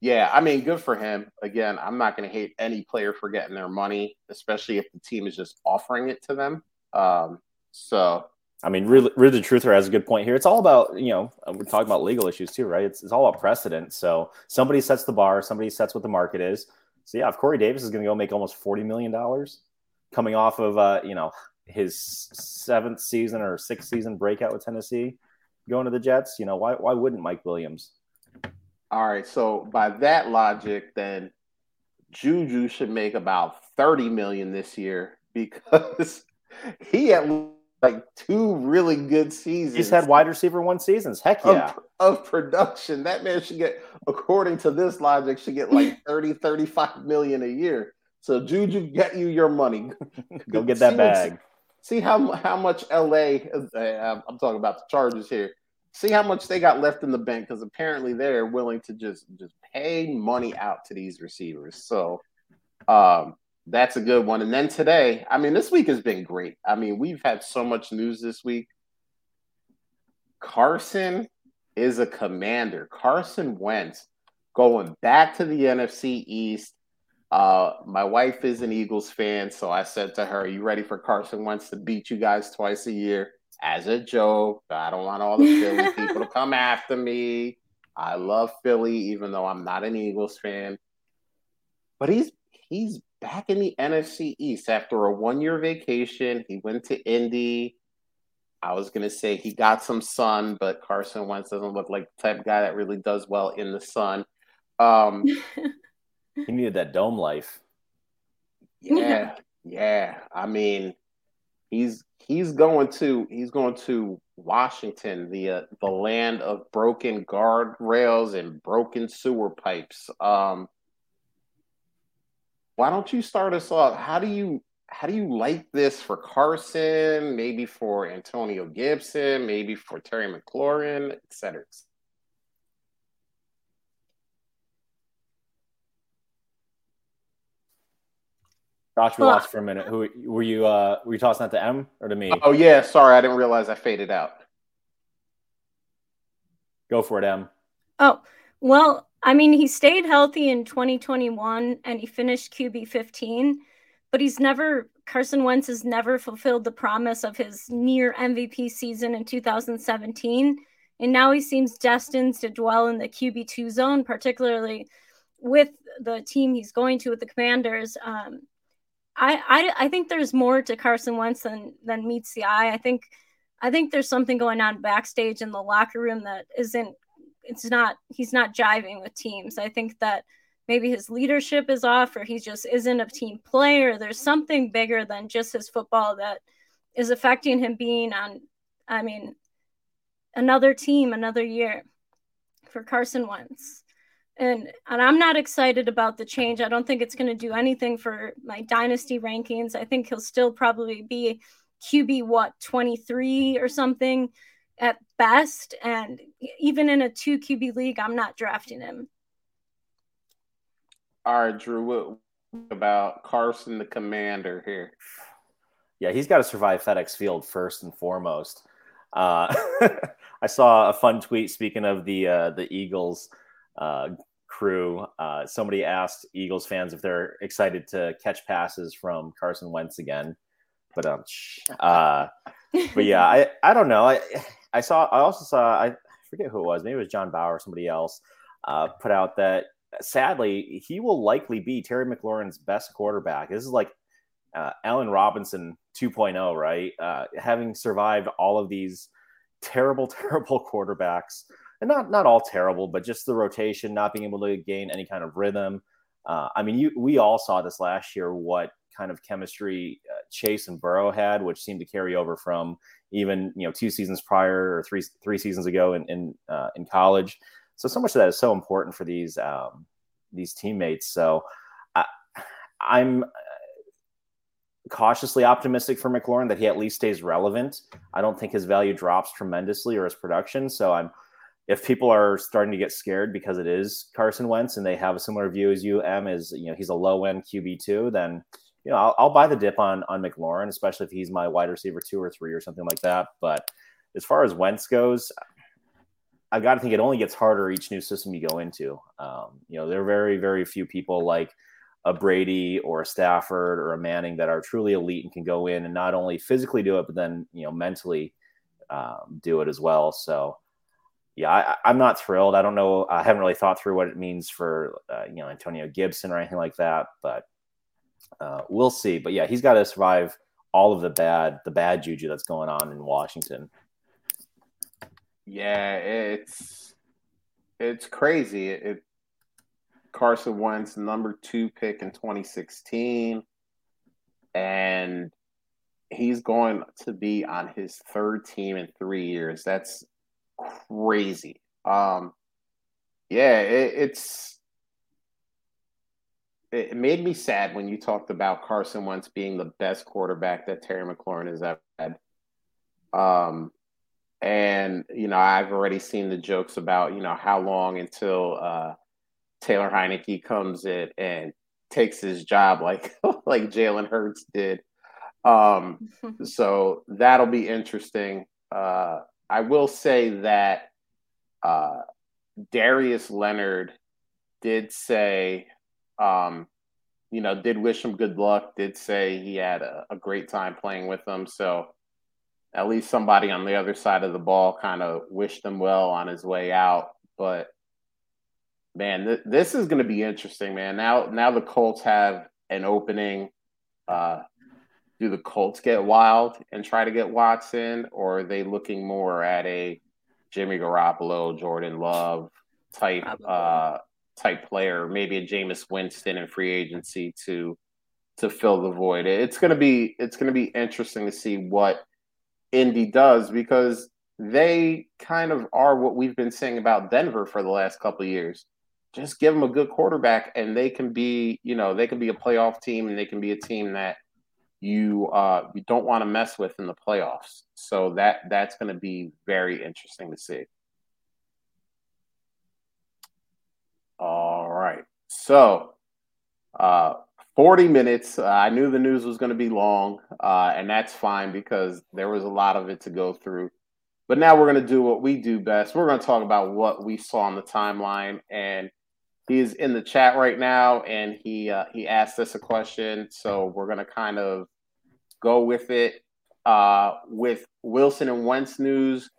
yeah, I mean, good for him. Again, I'm not going to hate any player for getting their money, especially if the team is just offering it to them. Um, so I mean, really, really, the Truther has a good point here. It's all about, you know, we're talking about legal issues too, right? It's, it's all about precedent. So somebody sets the bar, somebody sets what the market is. So yeah, if Corey Davis is going to go make almost forty million dollars, coming off of, uh, you know, his seventh season or sixth season breakout with Tennessee, going to the Jets, you know, why why wouldn't Mike Williams? All right, so by that logic, then Juju should make about thirty million this year <laughs> because he had like two really good seasons. He's had wide receiver one seasons. Heck yeah. Of, of, production. That man should get, according to this logic, should get like <laughs> 30, 35 million a year. So Juju, get you your money. <laughs> Go get that see bag. See how how much LA uh, I'm talking about the Chargers here. See how much they got left in the bank because apparently they're willing to just just pay money out to these receivers. So um that's a good one. And then today, I mean, this week has been great. I mean, we've had so much news this week. Carson is a commander. Carson Wentz going back to the NFC East. Uh, my wife is an Eagles fan, so I said to her, "Are "You ready for Carson Wentz to beat you guys twice a year?" As a joke, I don't want all the Philly people to <laughs> come after me. I love Philly, even though I'm not an Eagles fan. But he's he's back in the NFC East after a one year vacation. He went to Indy. I was gonna say he got some sun, but Carson Wentz doesn't look like the type of guy that really does well in the sun. Um, <laughs> he needed that dome life. Yeah, yeah. I mean, he's he's going to he's going to Washington, the uh, the land of broken guardrails and broken sewer pipes. Um, why don't you start us off? How do you how do you like this for Carson? Maybe for Antonio Gibson, maybe for Terry McLaurin, et cetera. Josh, we lost for a minute. Who were you? Uh, were you tossing that to M or to me? Oh yeah, sorry, I didn't realize I faded out. Go for it, M. Oh well, I mean, he stayed healthy in 2021 and he finished QB 15, but he's never Carson Wentz has never fulfilled the promise of his near MVP season in 2017, and now he seems destined to dwell in the QB two zone, particularly with the team he's going to with the Commanders. Um, I, I I think there's more to Carson Wentz than than meets the eye. I think I think there's something going on backstage in the locker room that isn't it's not he's not jiving with teams. I think that maybe his leadership is off or he just isn't a team player. There's something bigger than just his football that is affecting him being on I mean another team another year for Carson Wentz and and I'm not excited about the change. I don't think it's going to do anything for my dynasty rankings. I think he'll still probably be QB what 23 or something at best and even in a 2 QB league I'm not drafting him. All right, Drew, what about Carson the commander here? Yeah, he's got to survive FedEx Field first and foremost. Uh, <laughs> I saw a fun tweet speaking of the uh, the Eagles uh, crew. Uh, somebody asked Eagles fans if they're excited to catch passes from Carson Wentz again. But um, <laughs> uh, but yeah, I I don't know. I I saw I also saw I forget who it was. Maybe it was John Bauer or somebody else. Uh, put out that sadly he will likely be Terry McLaurin's best quarterback. This is like uh, Allen Robinson 2.0, right? Uh, having survived all of these terrible, <laughs> terrible quarterbacks and not not all terrible, but just the rotation, not being able to gain any kind of rhythm. Uh, I mean, you, we all saw this last year. What kind of chemistry uh, Chase and Burrow had, which seemed to carry over from even you know two seasons prior or three three seasons ago in in, uh, in college. So so much of that is so important for these um, these teammates. So I, I'm cautiously optimistic for McLaurin that he at least stays relevant. I don't think his value drops tremendously or his production. So I'm if people are starting to get scared because it is Carson Wentz and they have a similar view as you, M, is you know he's a low end QB two, then you know I'll, I'll, buy the dip on on McLaurin, especially if he's my wide receiver two or three or something like that. But as far as Wentz goes, I've got to think it only gets harder each new system you go into. Um, you know, there are very very few people like a Brady or a Stafford or a Manning that are truly elite and can go in and not only physically do it, but then you know mentally um, do it as well. So yeah, I, am not thrilled. I don't know. I haven't really thought through what it means for uh, you know Antonio Gibson or anything like that, but uh, we'll see. But yeah, he's got to survive all of the bad the bad juju that's going on in Washington. Yeah, it's it's crazy. It, it Carson Wentz number two pick in 2016, and he's going to be on his third team in three years. That's crazy. Um, yeah, it, it's it made me sad when you talked about Carson Wentz being the best quarterback that Terry McLaurin has ever had. Um, and you know, I've already seen the jokes about you know how long until uh, Taylor Heinicke comes in and takes his job like <laughs> like Jalen Hurts did. Um, <laughs> so that'll be interesting. Uh, I will say that uh, Darius Leonard did say, um, you know, did wish him good luck, did say he had a, a great time playing with them. So at least somebody on the other side of the ball kind of wished him well on his way out. But man, th- this is going to be interesting, man. Now, now the Colts have an opening. Uh, do the Colts get wild and try to get Watson, or are they looking more at a Jimmy Garoppolo, Jordan Love type uh, type player, maybe a Jameis Winston in free agency to to fill the void? It's gonna be it's gonna be interesting to see what Indy does because they kind of are what we've been saying about Denver for the last couple of years. Just give them a good quarterback, and they can be, you know, they can be a playoff team, and they can be a team that you uh, you don't want to mess with in the playoffs. So that that's going to be very interesting to see. All right, so uh, 40 minutes. Uh, I knew the news was going to be long, uh, and that's fine because there was a lot of it to go through. But now we're going to do what we do best. We're going to talk about what we saw on the timeline. And he's in the chat right now, and he uh, he asked us a question. So we're going to kind of go with it. Uh, with Wilson and Wentz news,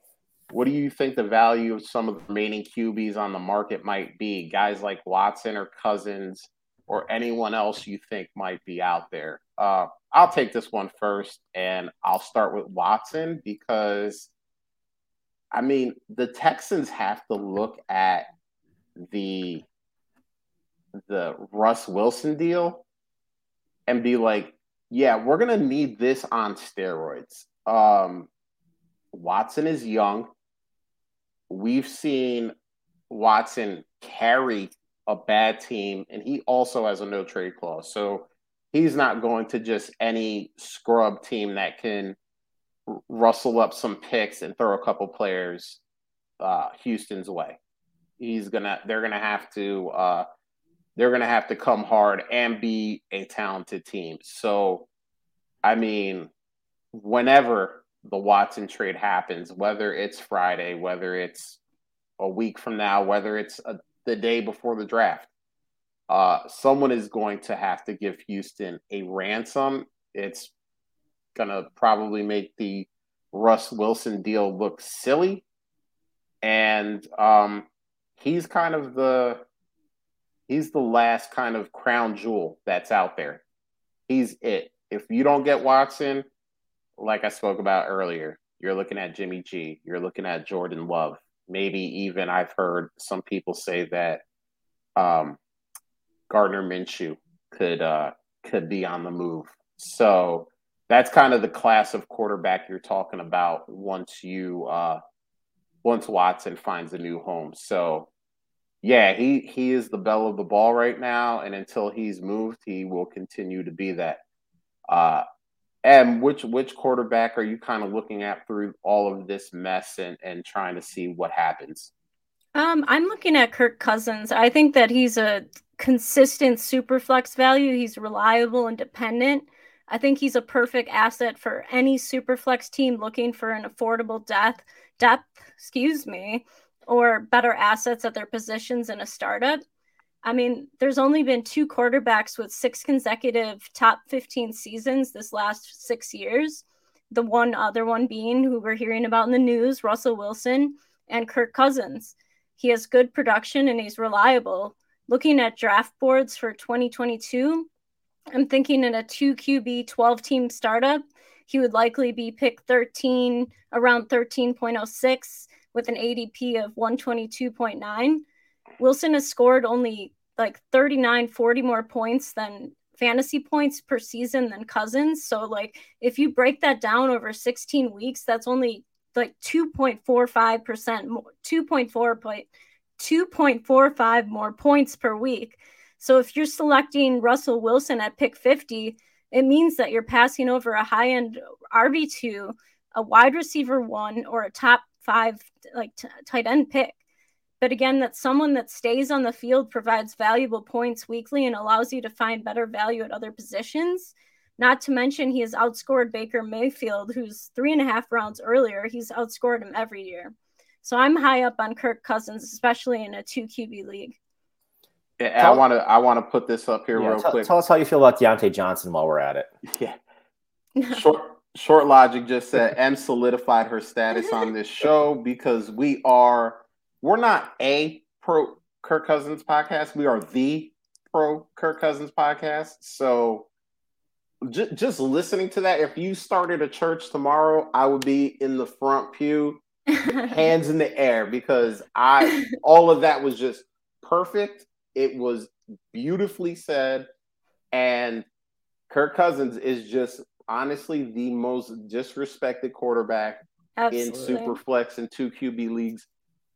what do you think the value of some of the remaining QBs on the market might be? Guys like Watson or Cousins or anyone else you think might be out there. Uh, I'll take this one first, and I'll start with Watson because, I mean, the Texans have to look at the the Russ Wilson deal and be like, yeah, we're gonna need this on steroids. Um, Watson is young. We've seen Watson carry a bad team, and he also has a no trade clause. So he's not going to just any scrub team that can rustle up some picks and throw a couple players uh, Houston's way. He's gonna. They're gonna have to. Uh, they're gonna have to come hard and be a talented team. So, I mean, whenever the Watson trade happens, whether it's Friday, whether it's a week from now, whether it's a the day before the draft. Uh, someone is going to have to give Houston a ransom. It's going to probably make the Russ Wilson deal look silly. And um, he's kind of the he's the last kind of crown jewel that's out there. He's it. If you don't get Watson, like I spoke about earlier, you're looking at Jimmy G, you're looking at Jordan Love, maybe even I've heard some people say that um, Gardner Minshew could uh, could be on the move. So that's kind of the class of quarterback you're talking about once you uh, once Watson finds a new home. So yeah, he he is the belle of the ball right now, and until he's moved, he will continue to be that. Uh, and which which quarterback are you kind of looking at through all of this mess and and trying to see what happens? Um, I'm looking at Kirk Cousins. I think that he's a consistent super flex value. He's reliable and dependent. I think he's a perfect asset for any super flex team looking for an affordable depth, depth, excuse me, or better assets at their positions in a startup. I mean, there's only been two quarterbacks with six consecutive top 15 seasons this last six years. The one other one being who we're hearing about in the news, Russell Wilson and Kirk Cousins. He has good production and he's reliable. Looking at draft boards for 2022, I'm thinking in a 2 QB 12 team startup, he would likely be picked 13 around 13.06 with an ADP of 122.9 Wilson has scored only like 39, 40 more points than fantasy points per season than Cousins. So, like, if you break that down over 16 weeks, that's only like 2.45%, 2.4 point, 2.45 more points per week. So, if you're selecting Russell Wilson at pick 50, it means that you're passing over a high end RB2, a wide receiver one, or a top five like t- tight end pick. But again, that someone that stays on the field provides valuable points weekly and allows you to find better value at other positions. Not to mention, he has outscored Baker Mayfield, who's three and a half rounds earlier. He's outscored him every year. So I'm high up on Kirk Cousins, especially in a two QB league. Yeah, I want to I want to put this up here Yeah, real tell, quick. tell us how you feel about Diontae Johnson while we're at it. Yeah. <laughs> Short short logic just said M solidified her status on this show because we are we're not a pro Kirk Cousins podcast. We are the pro Kirk Cousins podcast. So j- just listening to that, if you started a church tomorrow, I would be in the front pew, <laughs> hands in the air, because I all of that was just perfect. It was beautifully said, and Kirk Cousins is just honestly the most disrespected quarterback in Absolutely. Superflex and two QB leagues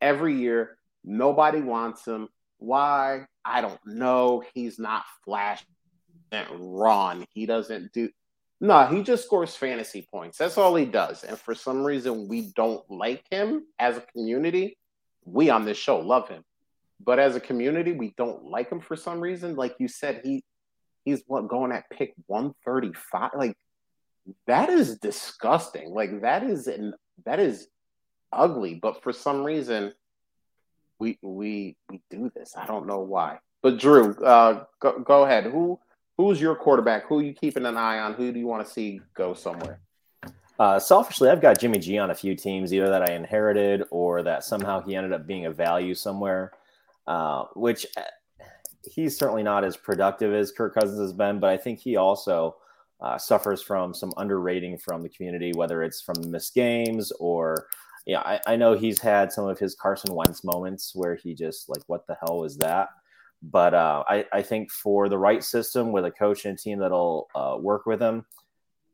every year. Nobody wants him. Why? I don't know. He's not flash and run. He doesn't do. No, he just scores fantasy points. That's all he does. And for some reason, we don't like him as a community. We on this show love him, but as a community, we don't like him for some reason. Like you said, he he's what going at pick one thirty five. Like that is disgusting. Like that is an that is ugly. But for some reason, we we we do this. I don't know why. But Drew, uh, go, go ahead. Who who's your quarterback? Who are you keeping an eye on? Who do you want to see go somewhere? Uh, selfishly, I've got Jimmy G on a few teams, either that I inherited or that somehow he ended up being a value somewhere, uh, which uh, he's certainly not as productive as Kirk Cousins has been, but I think he also uh, suffers from some underrating from the community, whether it's from the missed games or, yeah, I, I know he's had some of his Carson Wentz moments where he just like, what the hell was that? But uh, I, I think for the right system with a coach and a team that'll uh, work with him,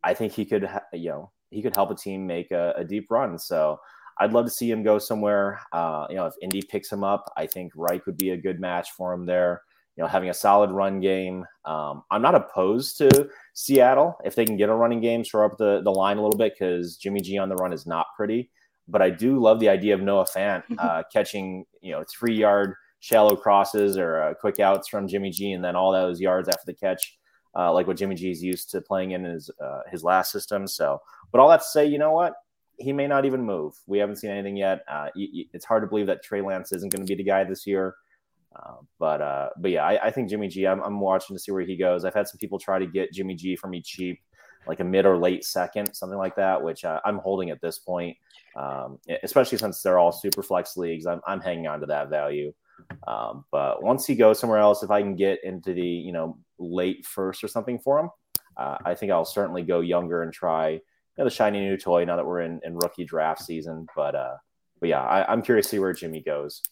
I think he could, ha- you know, he could help a team make a, a deep run. So I'd love to see him go somewhere. Uh, you know, if Indy picks him up, I think Reich would be a good match for him there. You know, having a solid run game. Um, I'm not opposed to Seattle if they can get a running game, throw up the, the line a little bit because Jimmy G on the run is not pretty. But I do love the idea of Noah Fant uh, catching, you know, three yard shallow crosses or uh, quick outs from Jimmy G and then all those yards after the catch, uh, like what Jimmy G is used to playing in his uh, his last system. So, but all that to say, you know what? He may not even move. We haven't seen anything yet. Uh, it's hard to believe that Trey Lance isn't going to be the guy this year. Uh, but uh, but yeah, I, I think Jimmy G. I'm, I'm watching to see where he goes. I've had some people try to get Jimmy G for me cheap, like a mid or late second, something like that, which uh, I'm holding at this point. Um, especially since they're all super flex leagues, I'm, I'm hanging on to that value. Um, but once he goes somewhere else, if I can get into the you know late first or something for him, uh, I think I'll certainly go younger and try you know, the shiny new toy now that we're in, in rookie draft season. But uh, but yeah, I, I'm curious to see where Jimmy goes.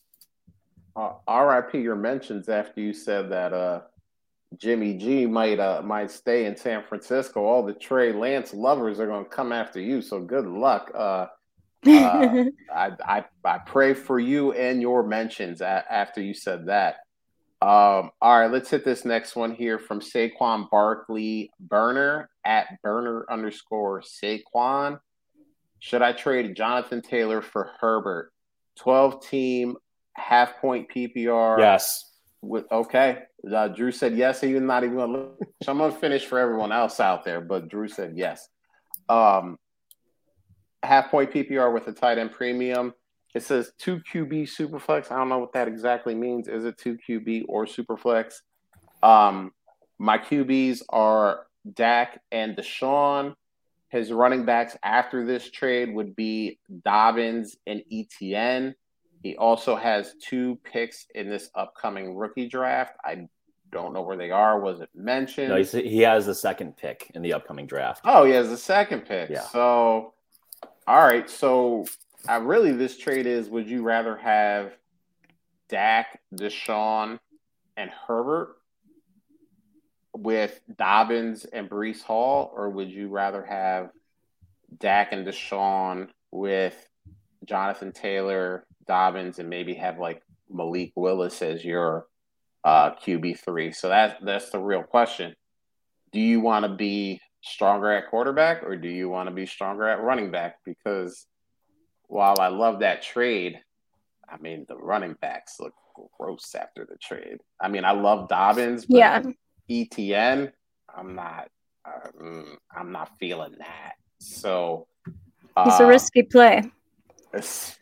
Uh, RIP your mentions after you said that uh, Jimmy G might uh, might stay in San Francisco. All the Trey Lance lovers are going to come after you. So good luck. Uh, uh, <laughs> I, I I pray for you and your mentions a- after you said that. Um, all right, let's hit this next one here from Saquon Barkley Burner at Burner underscore Saquon. Should I trade Jonathan Taylor for Herbert? 12 team half point PPR. Yes. With okay. Uh, Drew said yes. He's not even gonna look. <laughs> So I'm gonna finish for everyone else out there, but Drew said yes. Um half point PPR with a tight end premium. It says two QB superflex. I don't know what that exactly means. Is it two QB or superflex? Um, my QBs are Dak and Deshaun. His running backs after this trade would be Dobbins and ETN. He also has two picks in this upcoming rookie draft. I don't know where they are. Was it mentioned? No, he has the second pick in the upcoming draft. Oh, he has the second pick. Yeah. So, all right. So, I really this trade is: Would you rather have Dak, Deshaun, and Herbert with Dobbins and Breece Hall, or would you rather have Dak and Deshaun with Jonathan Taylor, Dobbins, and maybe have like Malik Willis as your uh, QB three? So that that's the real question. Do you want to be stronger at quarterback or do you want to be stronger at running back? Because while I love that trade, I mean the running backs look gross after the trade. I mean I love Dobbins, but yeah. ETN, I'm not, um, I'm not feeling that. So It's a uh, risky play. it's-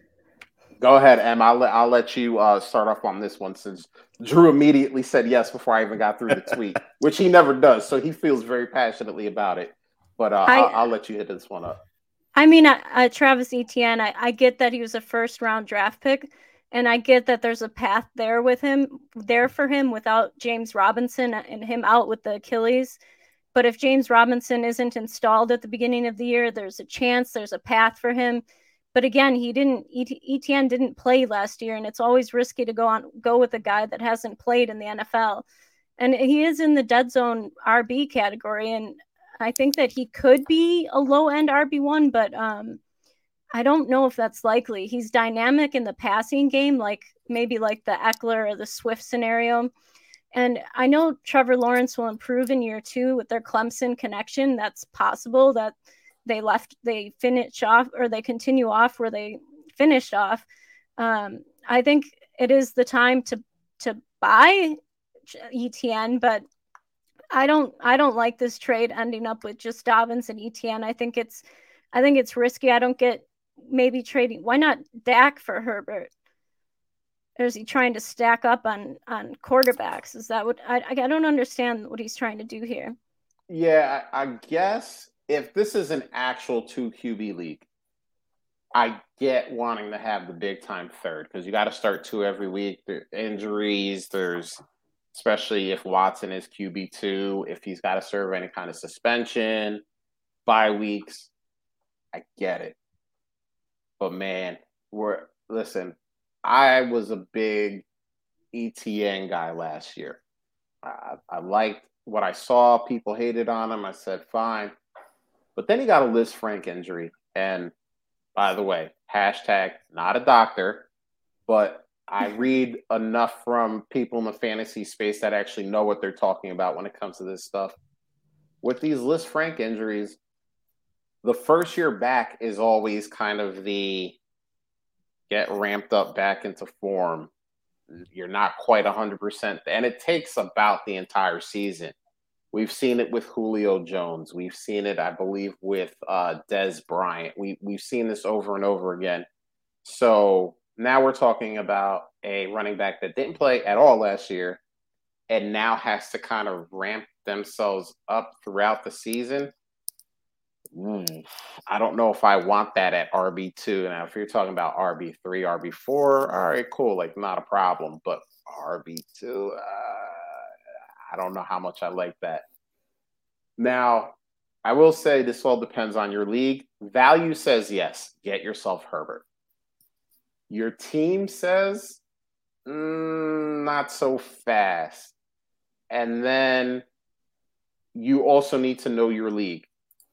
Go ahead, Em. I'll let I'll let you uh, start off on this one since Drew immediately said yes before I even got through the tweet, <laughs> which he never does. So he feels very passionately about it. But uh, I, will let you hit this one up. I mean, uh, Travis Etienne, I, I get that he was a first round draft pick, and I get that there's a path there with him, there for him without James Robinson and him out with the Achilles. But if James Robinson isn't installed at the beginning of the year, there's a chance there's a path for him. But again, he didn't. Etienne didn't play last year, and it's always risky to go on go with a guy that hasn't played in the NFL. And he is in the dead zone RB category, and I think that he could be a low end RB one, but um, I don't know if that's likely. He's dynamic in the passing game, like maybe like the Ekeler or the Swift scenario. And I know Trevor Lawrence will improve in year two with their Clemson connection. That's possible that they left, they finish off or they continue off where they finished off. Um, I think it is the time to to buy etn but I don't I don't like this trade ending up with just Dobbins and etn I think it's I think it's risky. I don't get maybe trading. Why not Dak for Herbert? Or is he trying to stack up on on quarterbacks? Is that what I I don't understand what he's trying to do here? Yeah, I, I guess if this is an actual two QB league, I get wanting to have the big time third because you got to start two every week. There injuries, there's especially if Watson is QB two, if he's got to serve any kind of suspension, bye weeks. I get it. But man, we're listen, I was a big ETN guy last year. I, I liked what I saw. People hated on him. I said, fine. But then he got a Lisfranc injury. And by the way, hashtag not a doctor, but I <laughs> read enough from people in the fantasy space that actually know what they're talking about when it comes to this stuff. With these Lisfranc injuries, the first year back is always kind of the get ramped up back into form. You're not quite 100%, and it takes about the entire season. We've seen it with Julio Jones. We've seen it, I believe, with uh, Dez Bryant. We, we've seen this over and over again. So now we're talking about a running back that didn't play at all last year and now has to kind of ramp themselves up throughout the season. Mm, I don't know if I want that at RB2. Now, if you're talking about RB3, RB4, all right, cool, like not a problem. But RB2, uh, I don't know how much I like that. Now, I will say this all depends on your league. Value says yes, get yourself Herbert. Your team says, mm, not so fast. And then you also need to know your league.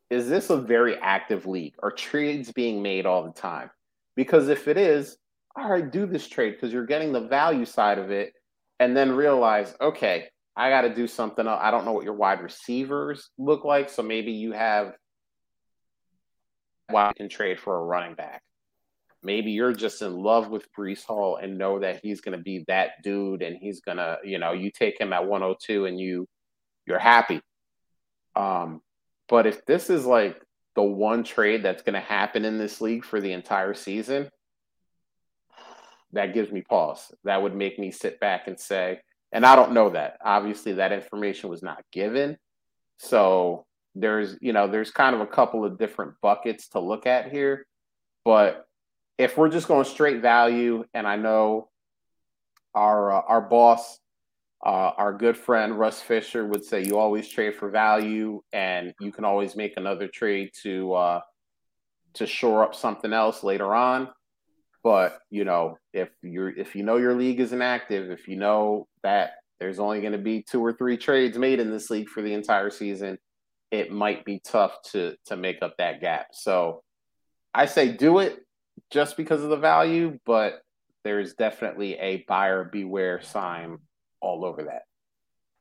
Is this a very active league? Are trades being made all the time? Because if it is, all right, do this trade because you're getting the value side of it and then realize, okay, I got to do something else. I don't know what your wide receivers look like. So maybe you have why you can trade for a running back. Maybe you're just in love with Breece Hall and know that he's going to be that dude and he's going to, you know, you take him at 102 and you you're happy. Um but if this is like the one trade that's going to happen in this league for the entire season, that gives me pause. That would make me sit back and say, and I don't know that. Obviously, that information was not given. So there's, you know, there's kind of a couple of different buckets to look at here. But if we're just going straight value, and I know our uh, our boss, uh, our good friend Russ Fisher would say you always trade for value, and you can always make another trade to uh, to shore up something else later on. But you know, if you're if you know your league is inactive, if you know that there's only going to be two or three trades made in this league for the entire season, it might be tough to to make up that gap. So I say do it just because of the value, but there's definitely a buyer beware sign all over that.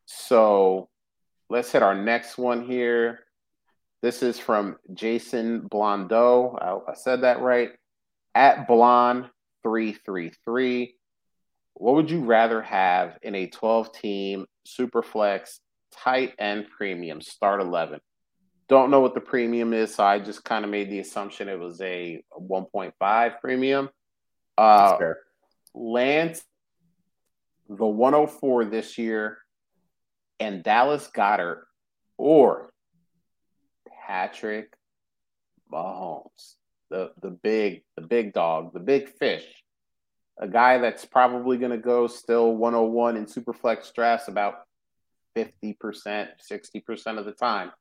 So let's hit our next one here. This is from Jason Blondeau. I, I said that right. At Blonde333. What would you rather have in a 12 team Superflex tight end premium start 11? Don't know what the premium is, so I just kind of made the assumption it was a 1.5 premium. Uh, Lance, the 104 this year, and Dallas Goedert or Patrick Mahomes, the the big the big dog, the big fish, a guy that's probably going to go still 101 in superflex drafts about 50%, 60% of the time.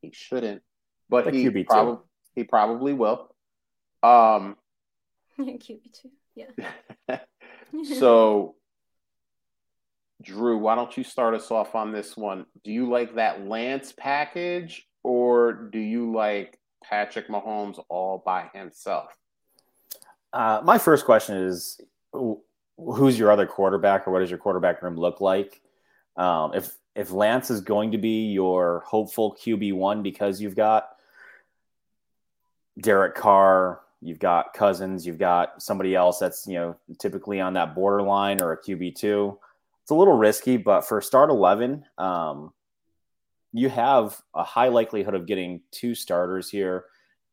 He shouldn't, but the he probably he probably will. Um <laughs> QB2. Yeah. <laughs> so Drew, why don't you start us off on this one? Do you like that Lance package or do you like Patrick Mahomes all by himself? Uh, my first question is who's your other quarterback or what does your quarterback room look like? Um, if if Lance is going to be your hopeful QB one because you've got Derek Carr, you've got Cousins, you've got somebody else that's you know typically on that borderline or a QB two. It's a little risky, but for start eleven, um, you have a high likelihood of getting two starters here.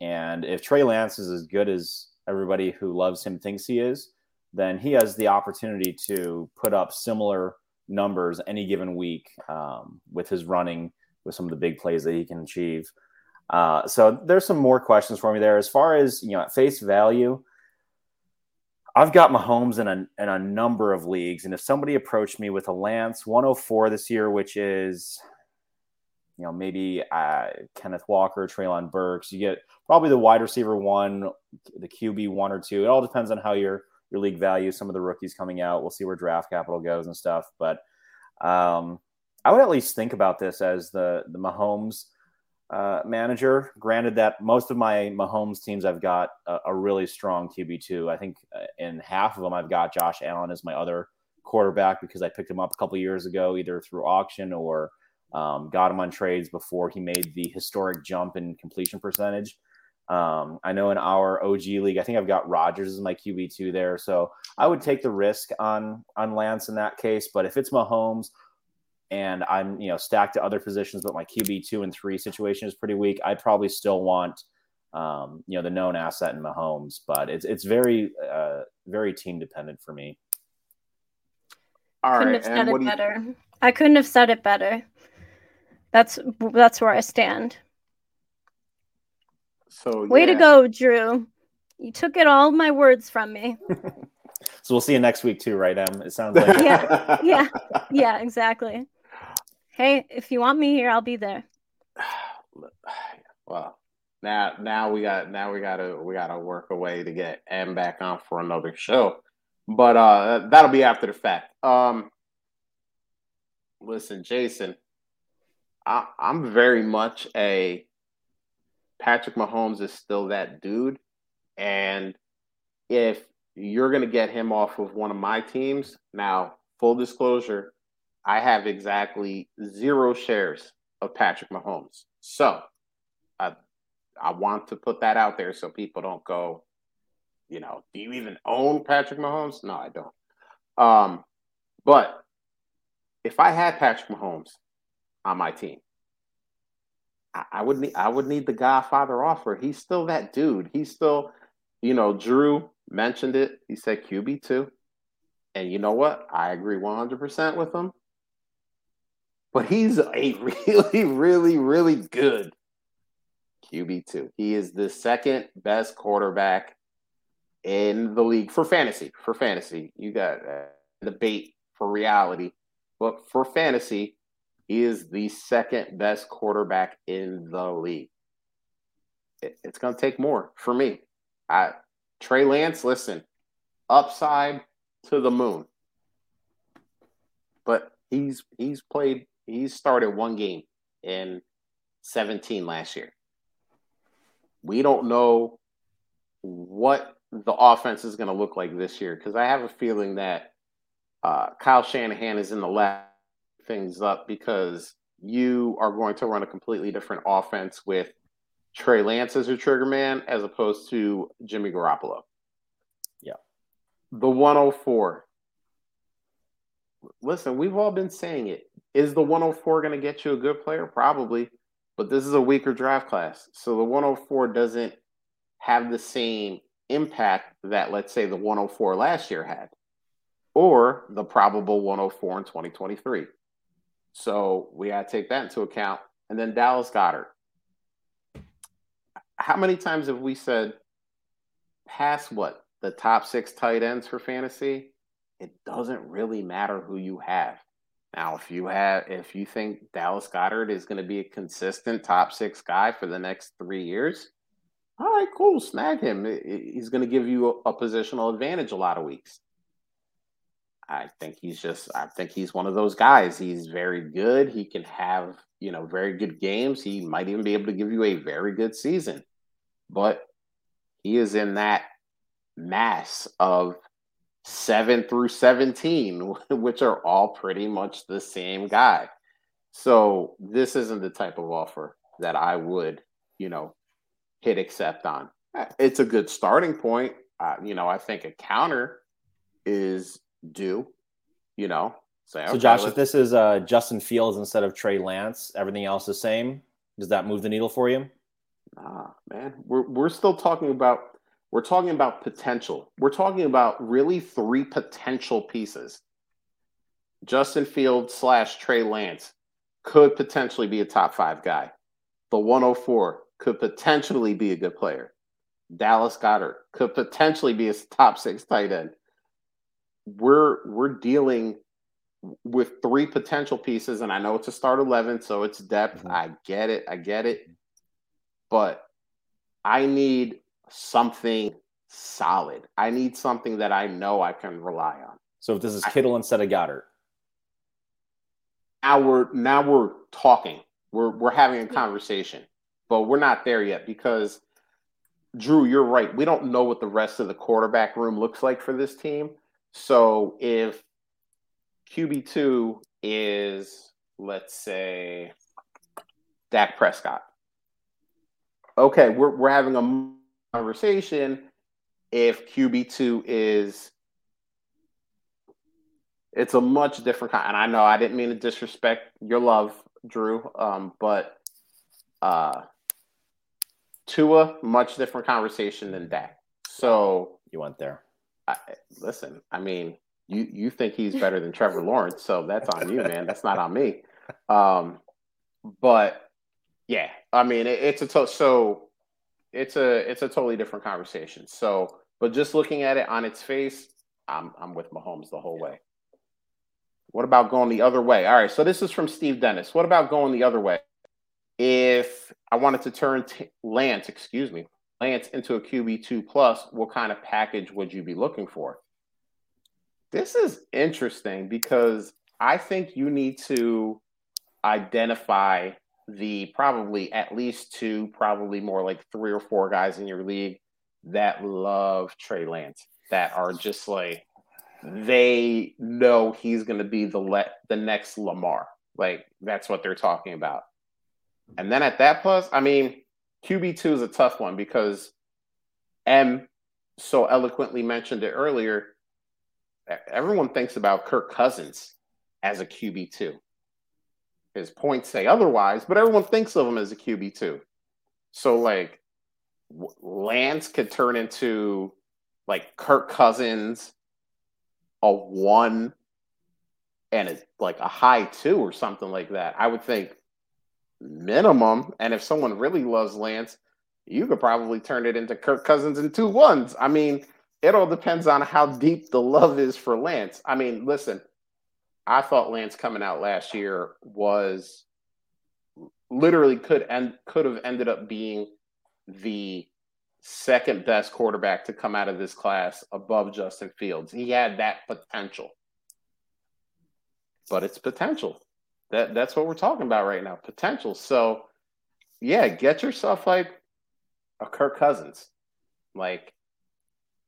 And if Trey Lance is as good as everybody who loves him thinks he is, then he has the opportunity to put up similar numbers any given week um, with his running, with some of the big plays that he can achieve. Uh, so there's some more questions for me there. As far as you know, at face value, I've got Mahomes in a in a number of leagues, and if somebody approached me with a Lance 104 this year, which is you know, maybe uh, Kenneth Walker, Treylon Burks. You get probably the wide receiver one, the QB one or two. It all depends on how your your league values some of the rookies coming out. We'll see where draft capital goes and stuff. But um, I would at least think about this as the the Mahomes uh, manager. Granted that most of my Mahomes teams I've got a, a really strong QB two. I think uh, in half of them I've got Josh Allen as my other quarterback because I picked him up a couple years ago, either through auction or um, got him on trades before he made the historic jump in completion percentage. Um, I know in our OG league, I think I've got Rodgers as my QB two there, so I would take the risk on on Lance in that case. But if it's Mahomes and I'm you know stacked to other positions, but my QB two and three situation is pretty weak, I'd probably still want um, you know the known asset in Mahomes. But it's it's very uh, very team dependent for me. All couldn't right, have said it better. You... I couldn't have said it better. That's that's where I stand. So way yeah. to go, Drew. You took it all my words from me. <laughs> so we'll see you next week too, right, Em? It sounds like yeah, <laughs> yeah, yeah, exactly. Hey, if you want me here, I'll be there. <sighs> Well, now now we got now we gotta we gotta work a way to get Em back on for another show. But uh that'll be after the fact. Um listen, Jason, I, I'm very much a Patrick Mahomes is still that dude. And if you're going to get him off of one of my teams, now, full disclosure, I have exactly zero shares of Patrick Mahomes. So I, I want to put that out there so people don't go, you know, do you even own Patrick Mahomes? No, I don't. Um, but if I had Patrick Mahomes on my team. I, I would need I would need the Godfather offer. He's still that dude. He's still, you know, Drew mentioned it. He said QB two, and you know what? I agree one hundred percent with him. But he's a <laughs> really, really, really good QB two. He is the second best quarterback in the league for fantasy. For fantasy, you got uh, debate for reality, but for fantasy, is the second best quarterback in the league. It, it's going to take more for me. I, Trey Lance, listen, upside to the moon. But he's he's played he's started one game in 17 last year. We don't know what the offense is going to look like this year because I have a feeling that uh, Kyle Shanahan is in the lab things up because you are going to run a completely different offense with Trey Lance as your trigger man as opposed to Jimmy Garoppolo. Yeah. The 104. Listen, we've all been saying it. Is the 104 going to get you a good player? Probably. But this is a weaker draft class. So the 104 doesn't have the same impact that, let's say, the 104 last year had, or the probable 104 in 2023. So we got to take that into account. And then Dallas Goedert. How many times have we said, pass what? The top six tight ends for fantasy? It doesn't really matter who you have. Now, if you have, if you think Dallas Goedert is going to be a consistent top six guy for the next three years, all right, cool, snag him. He's going to give you a positional advantage a lot of weeks. I think he's just, I think he's one of those guys. He's very good. He can have, you know, very good games. He might even be able to give you a very good season, but he is in that mass of seven through 17, <laughs> which are all pretty much the same guy. So this isn't the type of offer that I would, you know, hit accept on. It's a good starting point. Uh, you know, I think a counter is due, you know. Say, so, okay, Josh, if this is uh, Justin Fields instead of Trey Lance, everything else the same, does that move the needle for you? Nah, man. We're, we're still talking about we're talking about potential. We're talking about really three potential pieces. Justin Fields slash Trey Lance could potentially be a top five guy. The 104 could potentially be a good player. Dallas Goedert could potentially be a top six tight end. We're we're dealing with three potential pieces, and I know it's a start eleven, so it's depth. Mm-hmm. I get it, I get it, but I need something solid. I need something that I know I can rely on. So if this is Kittle I, instead of Goedert, now we're now we're talking. We're we're having a conversation, but we're not there yet because Drew, you're right. We don't know what the rest of the quarterback room looks like for this team. So if QB two is let's say Dak Prescott. Okay, we're we're having a conversation if QB2 is it's a much different kind. And I know I didn't mean to disrespect your love, Drew, um, but uh, Tua, much different conversation than Dak. So you went there. I, listen, I mean, you you think he's better than Trevor Lawrence, so that's on you, man. That's not on me. Um, but yeah, I mean, it, it's a to- so it's a it's a totally different conversation. So, but just looking at it on its face, I'm I'm with Mahomes the whole way. What about going the other way? All right, so this is from Steve Dennis. What about going the other way? If I wanted to turn t- Lance, excuse me, Lance into a QB two plus, what kind of package would you be looking for? This is interesting because I think you need to identify the probably at least two, probably more like three or four guys in your league that love Trey Lance, that are just like they know he's going to be the le- the next Lamar. Like that's what they're talking about. And then at that plus, I mean, QB two is a tough one because M so eloquently mentioned it earlier. Everyone thinks about Kirk Cousins as a QB two. His points say otherwise, but everyone thinks of him as a QB two. So like Lance could turn into like Kirk Cousins, a one, and like a high two or something like that. I would think minimum. And if someone really loves Lance, you could probably turn it into Kirk Cousins and two ones. I mean, it all depends on how deep the love is for Lance. I mean, listen, I thought Lance coming out last year was literally could end could have ended up being the second best quarterback to come out of this class above Justin Fields. He had that potential. But it's potential. That that's what we're talking about right now. Potential. So yeah, get yourself like a Kirk Cousins. Like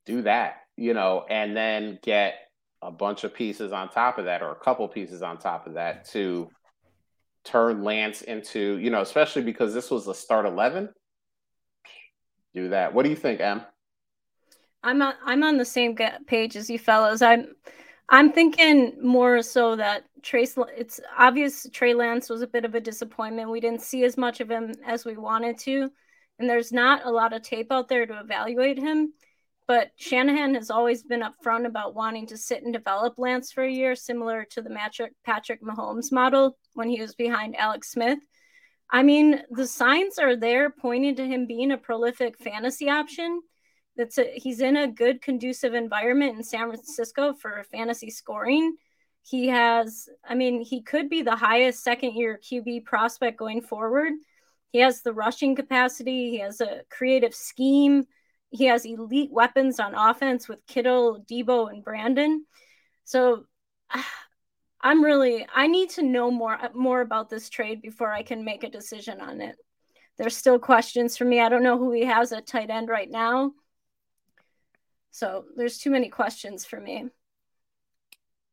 do that, you know, and then get a bunch of pieces on top of that, or a couple pieces on top of that to turn Lance into, you know, especially because this was the start 11. Do that. What do you think, Em? I'm on, I'm on the same page as you fellows. I'm I'm thinking more so that Trace. It's obvious Trey Lance was a bit of a disappointment. We didn't see as much of him as we wanted to, and there's not a lot of tape out there to evaluate him. but Shanahan has always been upfront about wanting to sit and develop Lance for a year, similar to the Patrick, Patrick Mahomes model when he was behind Alex Smith. I mean, the signs are there pointing to him being a prolific fantasy option. That's a, he's in a good conducive environment in San Francisco for fantasy scoring. He has, I mean, he could be the highest second year QB prospect going forward. He has the rushing capacity, he has a creative scheme he has elite weapons on offense with Kittle, Deebo, and Brandon. So <sighs> I'm really I need to know more more about this trade before I can make a decision on it. There's still questions for me. I don't know who he has at tight end right now. So there's too many questions for me.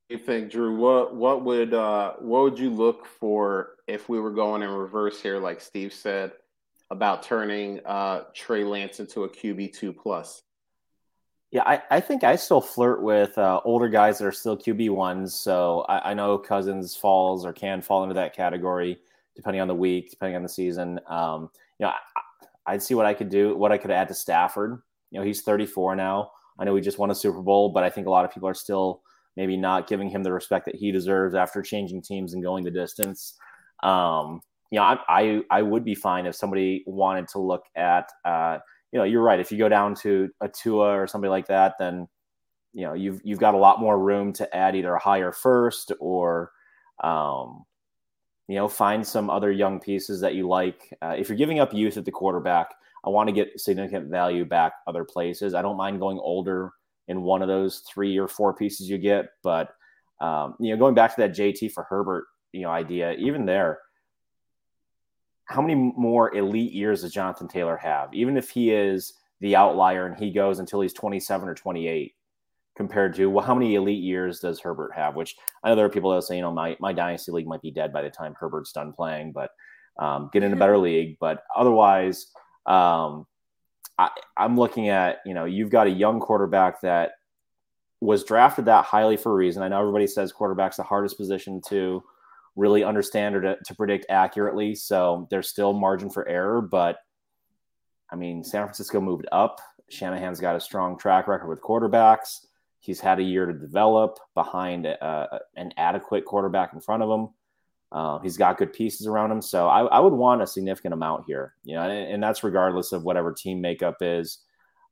You think, Drew? What what would uh, what would you look for if we were going in reverse here, like Steve said? about turning uh, Trey Lance into a QB two plus? Yeah, I, I think I still flirt with uh, older guys that are still QB ones. So I, I, know Cousins falls or can fall into that category depending on the week, depending on the season. Um, you know, I, would see what I could do, what I could add to Stafford. You know, he's 34 now. I know he just won a Super Bowl, but I think a lot of people are still maybe not giving him the respect that he deserves after changing teams and going the distance. Um, you know, I, I, I would be fine if somebody wanted to look at, uh, you know, you're right. If you go down to a Tua or somebody like that, then you know you've you've got a lot more room to add either a higher first or, um, you know, find some other young pieces that you like. Uh, if you're giving up youth at the quarterback, I want to get significant value back other places. I don't mind going older in one of those three or four pieces you get, but um, you know, going back to that JT for Herbert, you know, idea, even there how many more elite years does Jonathan Taylor have? Even if he is the outlier and he goes until he's 27 or 28, compared to well, how many elite years does Herbert have? Which I know there are people that say, you know, my, my dynasty league might be dead by the time Herbert's done playing, but um, get in a <laughs> better league. But otherwise, um, I, I'm looking at, you know, you've got a young quarterback that was drafted that highly for a reason. I know everybody says quarterback's the hardest position to really understand or to, to predict accurately. So there's still margin for error, but I mean, San Francisco moved up. Shanahan's got a strong track record with quarterbacks. He's had a year to develop behind uh, an adequate quarterback in front of him. Uh, he's got good pieces around him, so I, I, would want a significant amount here. You know, and, and that's regardless of whatever team makeup is.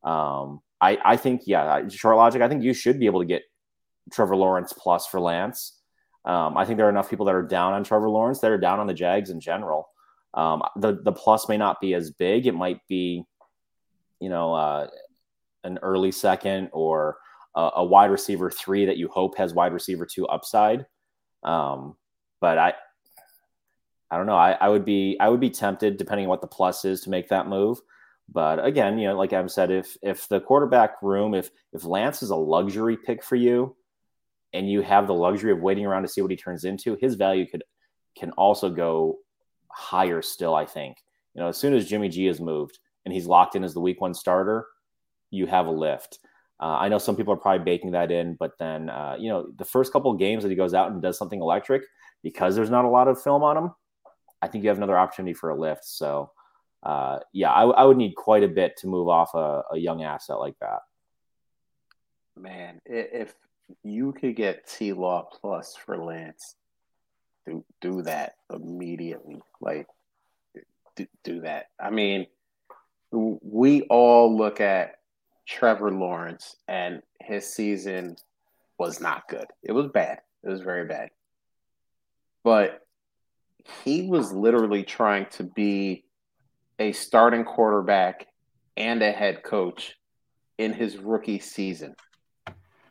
Um, I, I think, yeah, short logic. I think you should be able to get Trevor Lawrence plus for Lance. Um, I think there are enough people that are down on Trevor Lawrence that are down on the Jags in general. Um, the the plus may not be as big. It might be, you know, uh, an early second or a, a, wide receiver three that you hope has wide receiver two upside. Um, but I, I don't know. I, I would be I would be tempted depending on what the plus is to make that move. But again, you know, like I've said, if if the quarterback room, if if Lance is a luxury pick for you, and you have the luxury of waiting around to see what he turns into, his value could can also go higher still, I think. You know, as soon as Jimmy G is moved and he's locked in as the week one starter, you have a lift. Uh, I know some people are probably baking that in, but then, uh, you know, the first couple of games that he goes out and does something electric, because there's not a lot of film on him, I think you have another opportunity for a lift. So, uh, yeah, I, I, would need quite a bit to move off a, a young asset like that. Man, if you could get T Law plus for Lance, do do that immediately. Like do, do that. I mean, we all look at Trevor Lawrence and his season was not good. It was bad. It was very bad. But he was literally trying to be a starting quarterback and a head coach in his rookie season.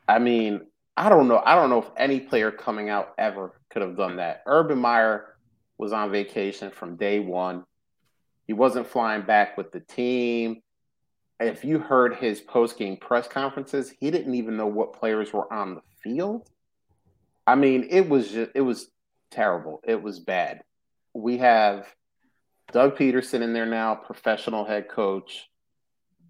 I mean, I don't know. I don't know if any player coming out ever could have done that. Urban Meyer was on vacation from day one. He wasn't flying back with the team. If you heard his post game press conferences, he didn't even know what players were on the field. I mean, it was just it was terrible. It was bad. We have Doug Pederson in there now, professional head coach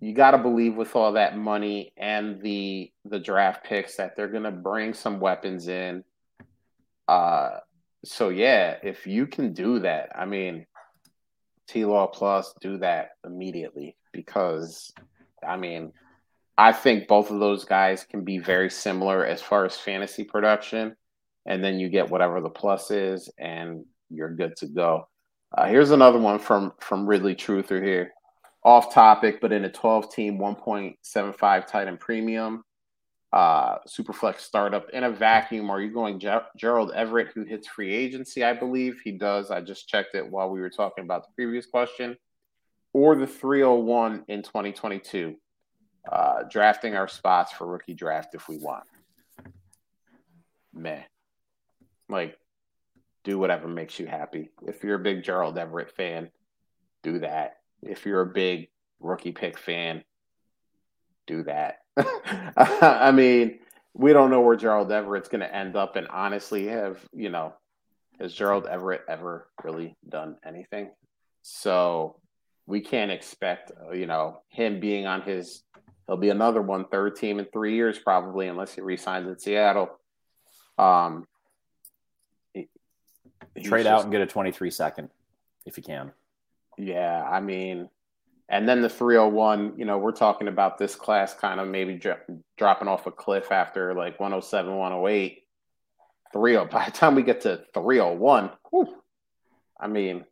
you got to believe with all that money and the the draft picks that they're going to bring some weapons in. Uh, so yeah, if you can do that, I mean, T Law Plus do that immediately because, I mean, I think both of those guys can be very similar as far as fantasy production. And then you get whatever the plus is, and you're good to go. Uh, here's another one from from Ridley Truther here, off topic, but in a 12 team 1.75 tight end premium, uh, Superflex startup in a vacuum. Are you going Ger- Gerald Everett, who hits free agency? I believe he does. I just checked it while we were talking about the previous question, or the 301 in 2022, uh, drafting our spots for rookie draft if we want. Meh. Like do whatever makes you happy. If you're a big Gerald Everett fan, do that. If you're a big rookie pick fan, do that. <laughs> I mean, we don't know where Gerald Everett's going to end up, and honestly, have you know, has Gerald Everett ever really done anything? So we can't expect, you know, him being on his. He'll be another one third team in three years probably, unless he resigns in Seattle. Um, Trade out and get a 23 second if you can. Yeah, I mean, and then the 301, you know, we're talking about this class kind of maybe dro- dropping off a cliff after like 107, 108. 30, <laughs> by the time we get to 301, whew, I mean,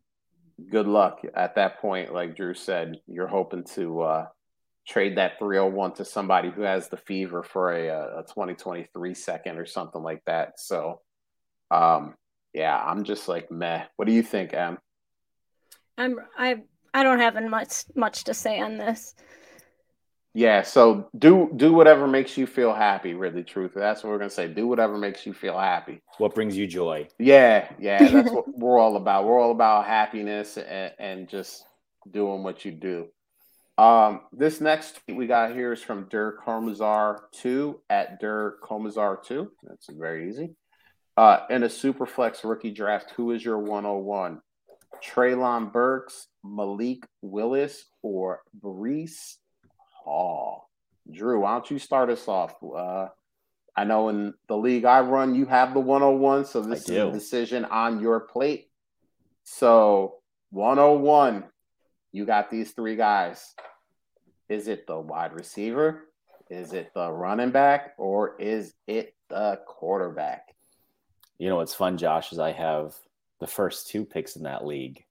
good luck at that point. Like Drew said, you're hoping to uh, trade that 301 to somebody who has the fever for a, a 2023 second or something like that. So, um, yeah, I'm just like meh. What do you think, Em? I'm I I don't have much much to say on this. Yeah, so do do whatever makes you feel happy. Really, truth. That's what we're gonna say. Do whatever makes you feel happy. What brings you joy? Yeah, yeah. That's <laughs> what we're all about. We're all about happiness and, and just doing what you do. Um, this next we got here is from Dirk Comazar two at Dirk Comazar two. That's very easy. Uh, in a super flex rookie draft, who is your 101? Treylon Burks, Malik Willis, or Breece Hall? Drew, why don't you start us off? Uh, I know in the league I run, you have the 101, so this is a decision on your plate. So 101, you got these three guys. Is it the wide receiver? Is it the running back? Or is it the quarterback? You know what's fun, Josh, is I have the first two picks in that league.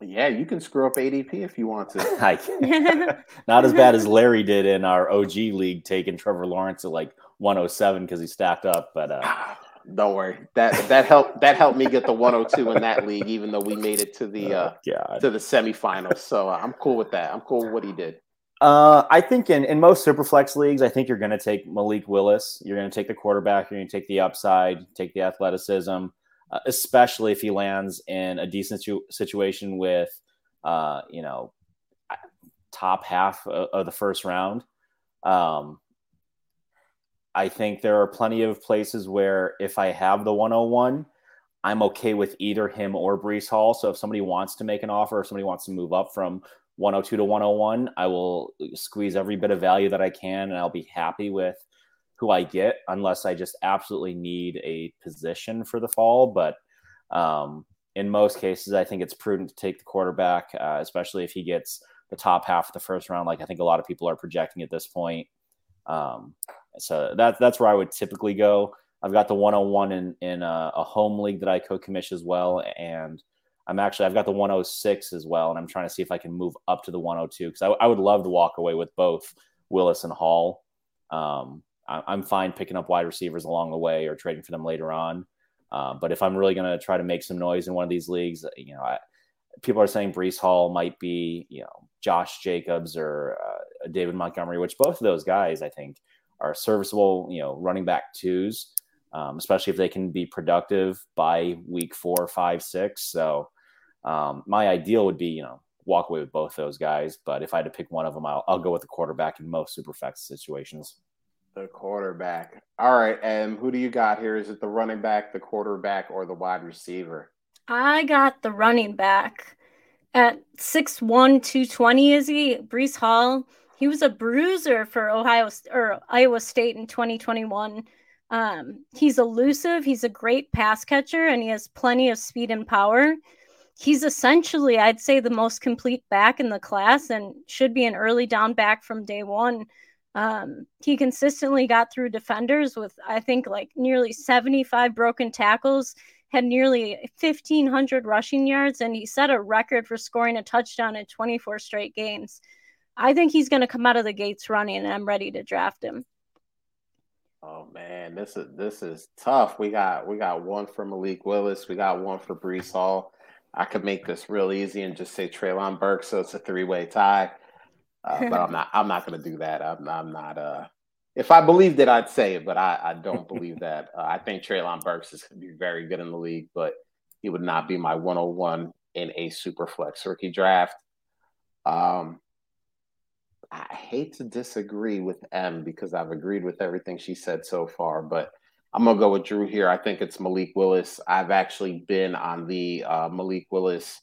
Yeah, you can screw up ADP if you want to. <laughs> I <laughs> Not as bad as Larry did in our OG league, taking Trevor Lawrence at like 107 because he stacked up. But uh, <sighs> don't worry, that that helped that helped me get the 102 in that league, even though we made it to the oh, uh, to the semifinals. So uh, I'm cool with that. I'm cool with what he did. Uh, I think in, in most superflex leagues, I think you're going to take Malik Willis. You're going to take the quarterback. You're going to take the upside, take the athleticism, uh, especially if he lands in a decent situ- situation with, uh, you know, top half of, of the first round. Um, I think there are plenty of places where if I have the 101, I'm okay with either him or Breece Hall. So if somebody wants to make an offer, if somebody wants to move up from 102 to 101. I will squeeze every bit of value that I can, and I'll be happy with who I get, unless I just absolutely need a position for the fall. But um, in most cases, I think it's prudent to take the quarterback, uh, especially if he gets the top half of the first round, like I think a lot of people are projecting at this point. Um, so that's that's where I would typically go. I've got the 101 in in a, a home league that I co-commish as well, and I'm actually I've got the 106 as well, and I'm trying to see if I can move up to the 102 because I, I, would love to walk away with both Willis and Hall. Um, I, am fine picking up wide receivers along the way or trading for them later on. Uh, but if I'm really going to try to make some noise in one of these leagues, you know, I, people are saying Breece Hall might be, you know, Josh Jacobs or uh, David Montgomery, which both of those guys I think are serviceable, you know, running back twos, um, especially if they can be productive by week four, five, six. So um, my ideal would be, you know, walk away with both those guys. But if I had to pick one of them, I'll, I'll go with the quarterback in most super flex situations. The quarterback. All right. And who do you got here? Is it the running back, the quarterback, or the wide receiver? I got the running back at 6'1, 220. Is he? Breece Hall. He was a bruiser for Ohio or Iowa State in 2021. Um, he's elusive. He's a great pass catcher, and he has plenty of speed and power he's essentially, I'd say, the most complete back in the class and should be an early down back from day one. Um, he consistently got through defenders with, I think, like nearly 75 broken tackles, had nearly 1,500 rushing yards, and he set a record for scoring a touchdown in 24 straight games. I think he's going to come out of the gates running, and I'm ready to draft him. Oh man, this is this is tough. We got we got one for Malik Willis, we got one for Breece Hall. I could make this real easy and just say Treylon Burks, so it's a three way tie. Uh, but I'm not. I'm not going to do that. I'm, I'm not. Uh, if I believed it, I'd say it, but I, I don't believe <laughs> that. Uh, I think Treylon Burks is going to be very good in the league, but he would not be my 101 in a super flex rookie draft. Um, I hate to disagree with M because I've agreed with everything she said so far, but I'm gonna go with Drew here. I think it's Malik Willis. I've actually been on the uh, Malik Willis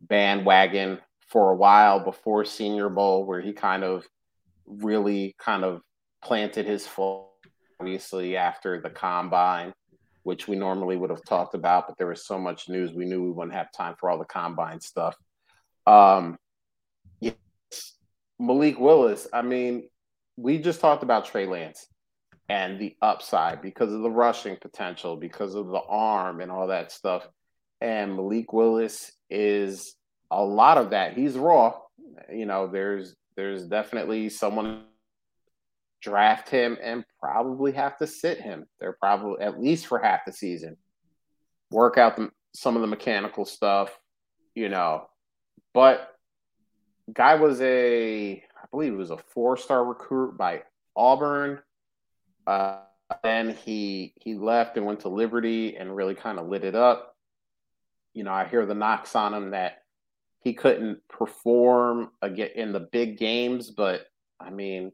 bandwagon for a while before Senior Bowl, where he kind of really kind of planted his foot. Obviously, after the combine, which we normally would have talked about, but there was so much news, we knew we wouldn't have time for all the combine stuff. Um, Malik Willis. I mean, we just talked about Trey Lance and the upside because of the rushing potential, because of the arm and all that stuff. And Malik Willis is a lot of that. He's raw. You know, there's there's definitely someone draft him and probably have to sit him. They're probably at least for half the season. Work out the, some of the mechanical stuff, you know. But guy was a, I believe it was a four-star recruit by Auburn. Uh, then he he left and went to Liberty and really kind of lit it up. You know, I hear the knocks on him that he couldn't perform again in the big games, but I mean,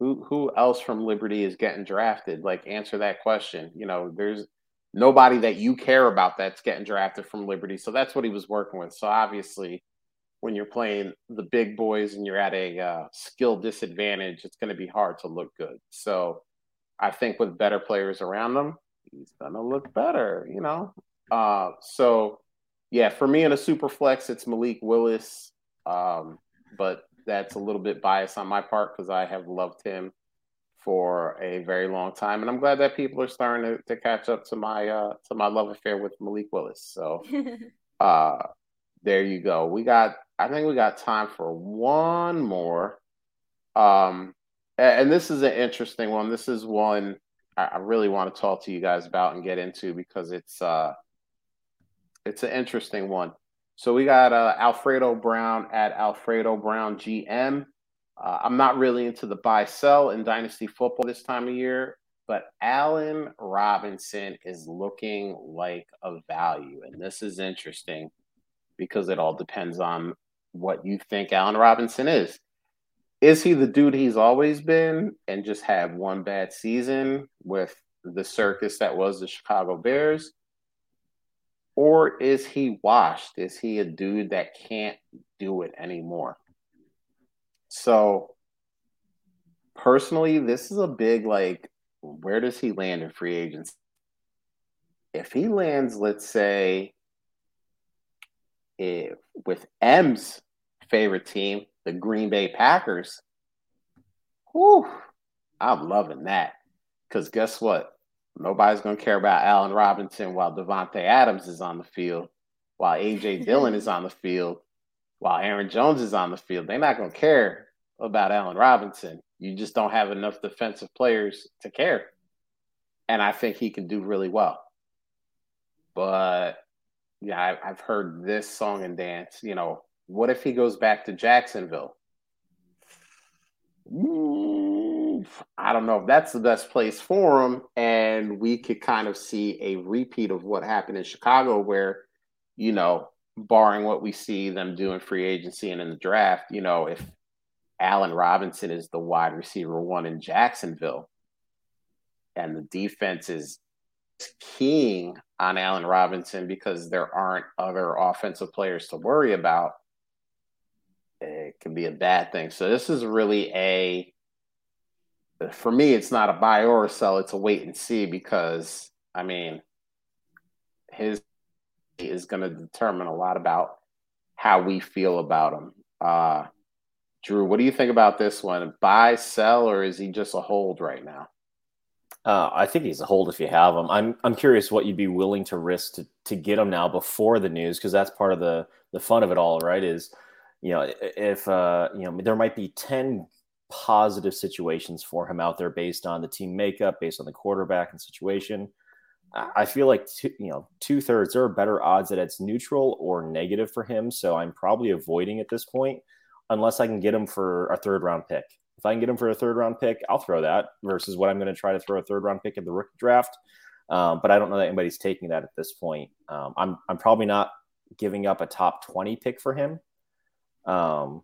who who else from Liberty is getting drafted? Like, answer that question. You know, there's nobody that you care about that's getting drafted from Liberty. So that's what he was working with. So obviously, when you're playing the big boys and you're at a uh, skill disadvantage, it's going to be hard to look good. So I think with better players around them, he's going to look better. You know, uh, so yeah, for me in a super flex, it's Malik Willis. Um, but that's a little bit biased on my part because I have loved him for a very long time, and I'm glad that people are starting to, to catch up to my uh, to my love affair with Malik Willis. So, <laughs> uh, there you go. We got, I think we got time for one more. Um, and this is an interesting one. This is one I really want to talk to you guys about and get into because it's uh, it's an interesting one. So we got uh, Alfredo Brown at Alfredo Brown GM. Uh, I'm not really into the buy sell in dynasty football this time of year, but Allen Robinson is looking like a value, and this is interesting because it all depends on what you think Allen Robinson is. Is he the dude he's always been and just had one bad season with the circus that was the Chicago Bears? Or is he washed? Is he a dude that can't do it anymore? So, personally, this is a big like, where does he land in free agents? If he lands, let's say, if, with M's favorite team, the Green Bay Packers, whew, I'm loving that. Because guess what? Nobody's going to care about Allen Robinson while Davante Adams is on the field, while AJ <laughs> Dillon is on the field, while Aaron Jones is on the field. They're not going to care about Allen Robinson. You just don't have enough defensive players to care. And I think he can do really well. But yeah, I, have heard this song and dance. You know, what if he goes back to Jacksonville? Mm, I don't know if that's the best place for him. And we could kind of see a repeat of what happened in Chicago, where, you know, barring what we see them do in free agency and in the draft, you know, if Allen Robinson is the wide receiver one in Jacksonville and the defense is keying on Allen Robinson because there aren't other offensive players to worry about, it can be a bad thing. So this is really a for me, it's not a buy or a sell. It's a wait and see because I mean, his is going to determine a lot about how we feel about him. Uh, Drew, what do you think about this one? Buy, sell, or is he just a hold right now? Uh, I think he's a hold if you have him. I'm I'm curious what you'd be willing to risk to, to get him now before the news because that's part of the the fun of it all, right? Is you know if uh, you know there might be ten positive situations for him out there based on the team makeup, based on the quarterback and situation. I feel like two, you know two thirds there are better odds that it's neutral or negative for him. So I'm probably avoiding at this point unless I can get him for a third round pick. If I can get him for a third round pick, I'll throw that versus what I'm going to try to throw a third round pick in the rookie draft. Um, but I don't know that anybody's taking that at this point. Um, I'm I'm probably not giving up a top 20 pick for him. Um,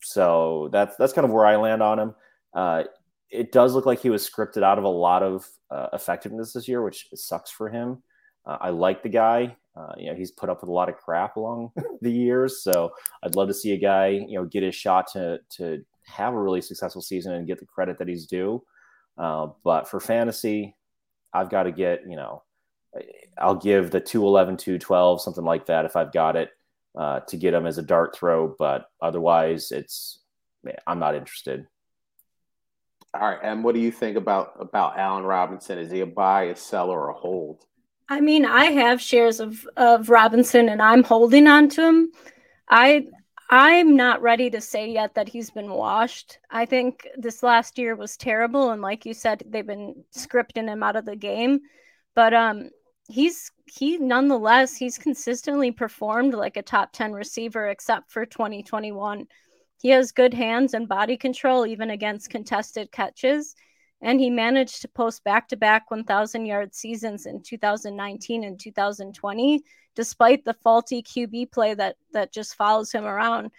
so that's that's kind of where I land on him. Uh, it does look like he was scripted out of a lot of uh, effectiveness this year, which sucks for him. Uh, I like the guy. Uh, you know, he's put up with a lot of crap along <laughs> the years, so I'd love to see a guy, you know, get his shot to to have a really successful season and get the credit that he's due. Uh, but for fantasy, I've got to get, you know, I'll give the 211, 212, something like that if I've got it uh, to get him as a dart throw. But otherwise, it's, I'm not interested. All right, and what do you think about about Allen Robinson? Is he a buy, a sell, or a hold? I mean, I have shares of of Robinson, and I'm holding on to him. I I'm not ready to say yet that he's been washed. I think this last year was terrible, and like you said, they've been scripting him out of the game. But um, he's he nonetheless he's consistently performed like a top ten receiver, except for 2021. He has good hands and body control even against contested catches. And he managed to post back to back 1,000 yard seasons in 2019 and 2020, despite the faulty QB play that, that just follows him around.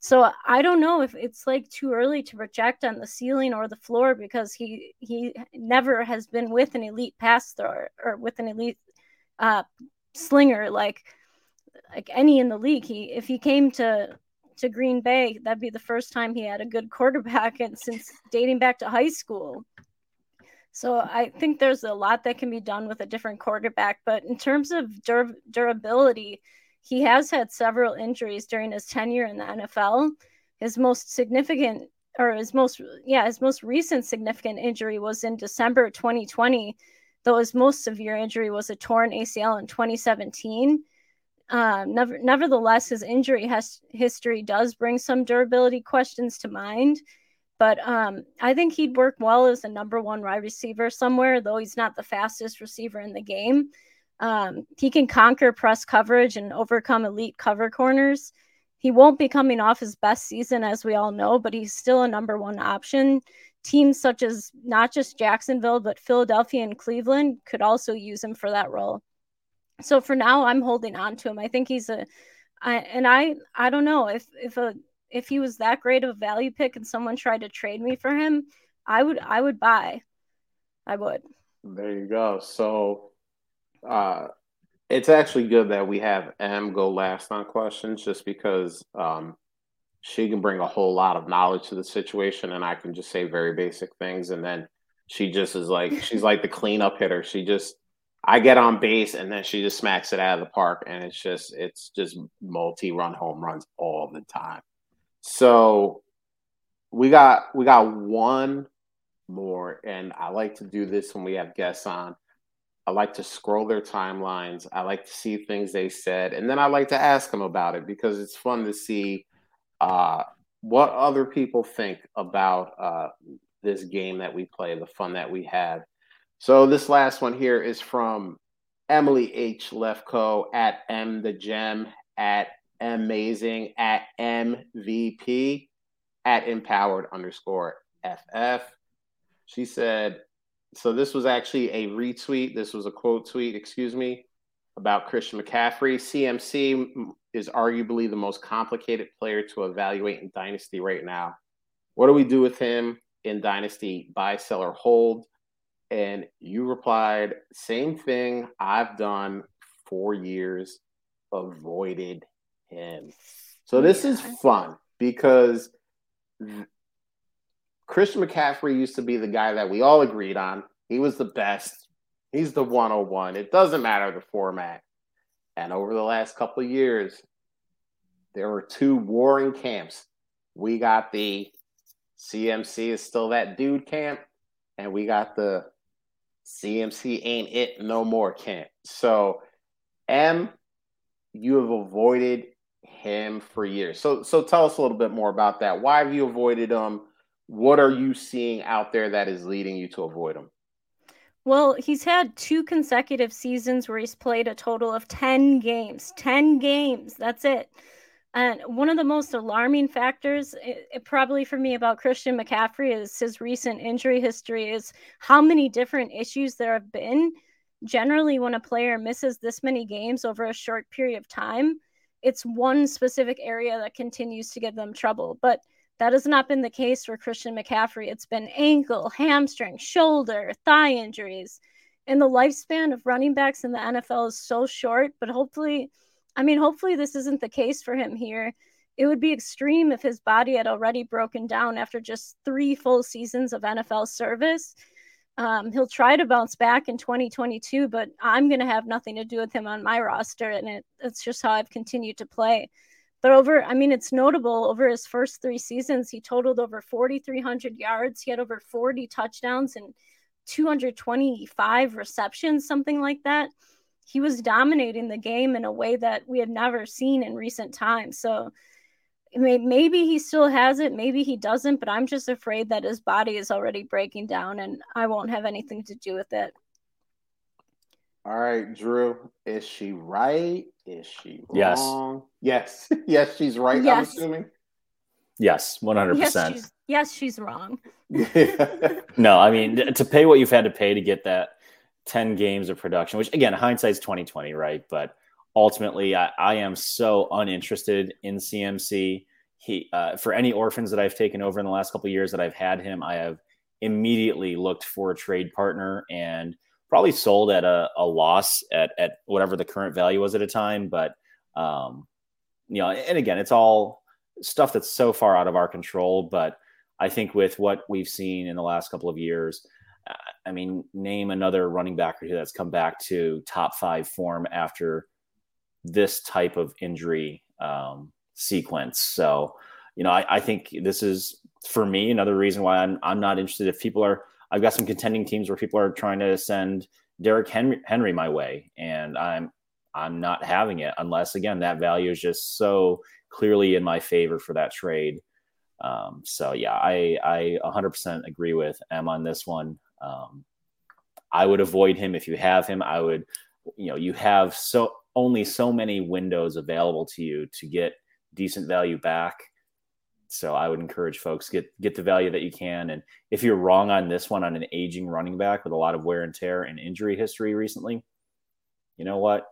So I don't know if it's like too early to project on the ceiling or the floor because he he never has been with an elite pass thrower or with an elite uh, slinger like like any in the league. He if he came to to Green Bay, that'd be the first time he had a good quarterback and since dating back to high school. So I think there's a lot that can be done with a different quarterback, but in terms of dur- durability, he has had several injuries during his tenure in the NFL. His most significant or his most yeah, his most recent significant injury was in December 2020, though his most severe injury was a torn ACL in 2017 um, never, nevertheless, his injury has, history does bring some durability questions to mind. But um, I think he'd work well as a number one wide receiver somewhere, though he's not the fastest receiver in the game. Um, he can conquer press coverage and overcome elite cover corners. He won't be coming off his best season, as we all know, but he's still a number one option. Teams such as not just Jacksonville, but Philadelphia and Cleveland could also use him for that role so for now i'm holding on to him. I think he's a I, and i i don't know. If if a if he was that great of a value pick and someone tried to trade me for him i would i would buy. I would. There you go. So uh it's actually good that we have m go last on questions just because um she can bring a whole lot of knowledge to the situation and i can just say very basic things. And then she just is like she's like the cleanup hitter. She just I get on base and then she just smacks it out of the park, and it's just it's just multi-run home runs all the time. So we got we got one more, and I like to do this when we have guests on. I like to scroll their timelines. I like to see things they said, and then I like to ask them about it because it's fun to see uh, what other people think about uh, this game that we play, the fun that we have. So this last one here is from Emily H. Lefko at M the Gem at Amazing at MVP at empowered underscore FF. She said, so this was actually a retweet. This was a quote tweet, excuse me, about Christian McCaffrey. CMC is arguably the most complicated player to evaluate in Dynasty right now. What do we do with him in Dynasty? Buy, sell, or hold? And you replied, same thing I've done for years, avoided him. So this is fun because Christian McCaffrey used to be the guy that we all agreed on. He was the best. He's the 101. It doesn't matter the format. And over the last couple of years, there were two warring camps. we got the CMC is still that dude camp, and we got the CMC ain't it no more camp. So, M, you have avoided him for years. So, so tell us a little bit more about that. Why have you avoided him? What are you seeing out there that is leading you to avoid him? Well, he's had two consecutive seasons where he's played a total of 10 games. 10 games. That's it. And one of the most alarming factors, it, it probably for me about Christian McCaffrey, is his recent injury history, is how many different issues there have been. Generally, when a player misses this many games over a short period of time, it's one specific area that continues to give them trouble. But that has not been the case for Christian McCaffrey. It's been ankle, hamstring, shoulder, thigh injuries. And the lifespan of running backs in the NFL is so short, but hopefully I mean, hopefully, this isn't the case for him here. It would be extreme if his body had already broken down after just three full seasons of NFL service. Um, he'll try to bounce back in 2022, but I'm going to have nothing to do with him on my roster. And it, it's just how I've continued to play. But over, I mean, it's notable over his first three seasons, he totaled over 4,300 yards. He had over 40 touchdowns and 225 receptions, something like that he was dominating the game in a way that we had never seen in recent times. So maybe he still has it, maybe he doesn't, but I'm just afraid that his body is already breaking down and I won't have anything to do with it. All right, Drew, is she right? Is she wrong? Yes. Yes, <laughs> yes she's right, yes. I'm assuming. Yes, 100%. Yes, she's, yes, she's wrong. <laughs> no, I mean, to pay what you've had to pay to get that 10 games of production, which again, hindsight's 2020, right? But ultimately, I, I am so uninterested in CMC. He, uh, for any orphans that I've taken over in the last couple years that I've had him, I have immediately looked for a trade partner and probably sold at a, a loss at, at whatever the current value was at a time. But, um, you know, and again, it's all stuff that's so far out of our control. But I think with what we've seen in the last couple of years, I mean, name another running back or two that's come back to top five form after this type of injury um, sequence. So, you know, I, I, think this is for me another reason why I'm I'm not interested. If people are, I've got some contending teams where people are trying to send Derrick Henry, Henry my way, and I'm I'm not having it unless again that value is just so clearly in my favor for that trade. Um, so yeah, I I 100% agree with M on this one. Um, I would avoid him if you have him. I would, you know, you have so only so many windows available to you to get decent value back. So I would encourage folks get get the value that you can. And if you're wrong on this one on an aging running back with a lot of wear and tear and injury history recently, you know what?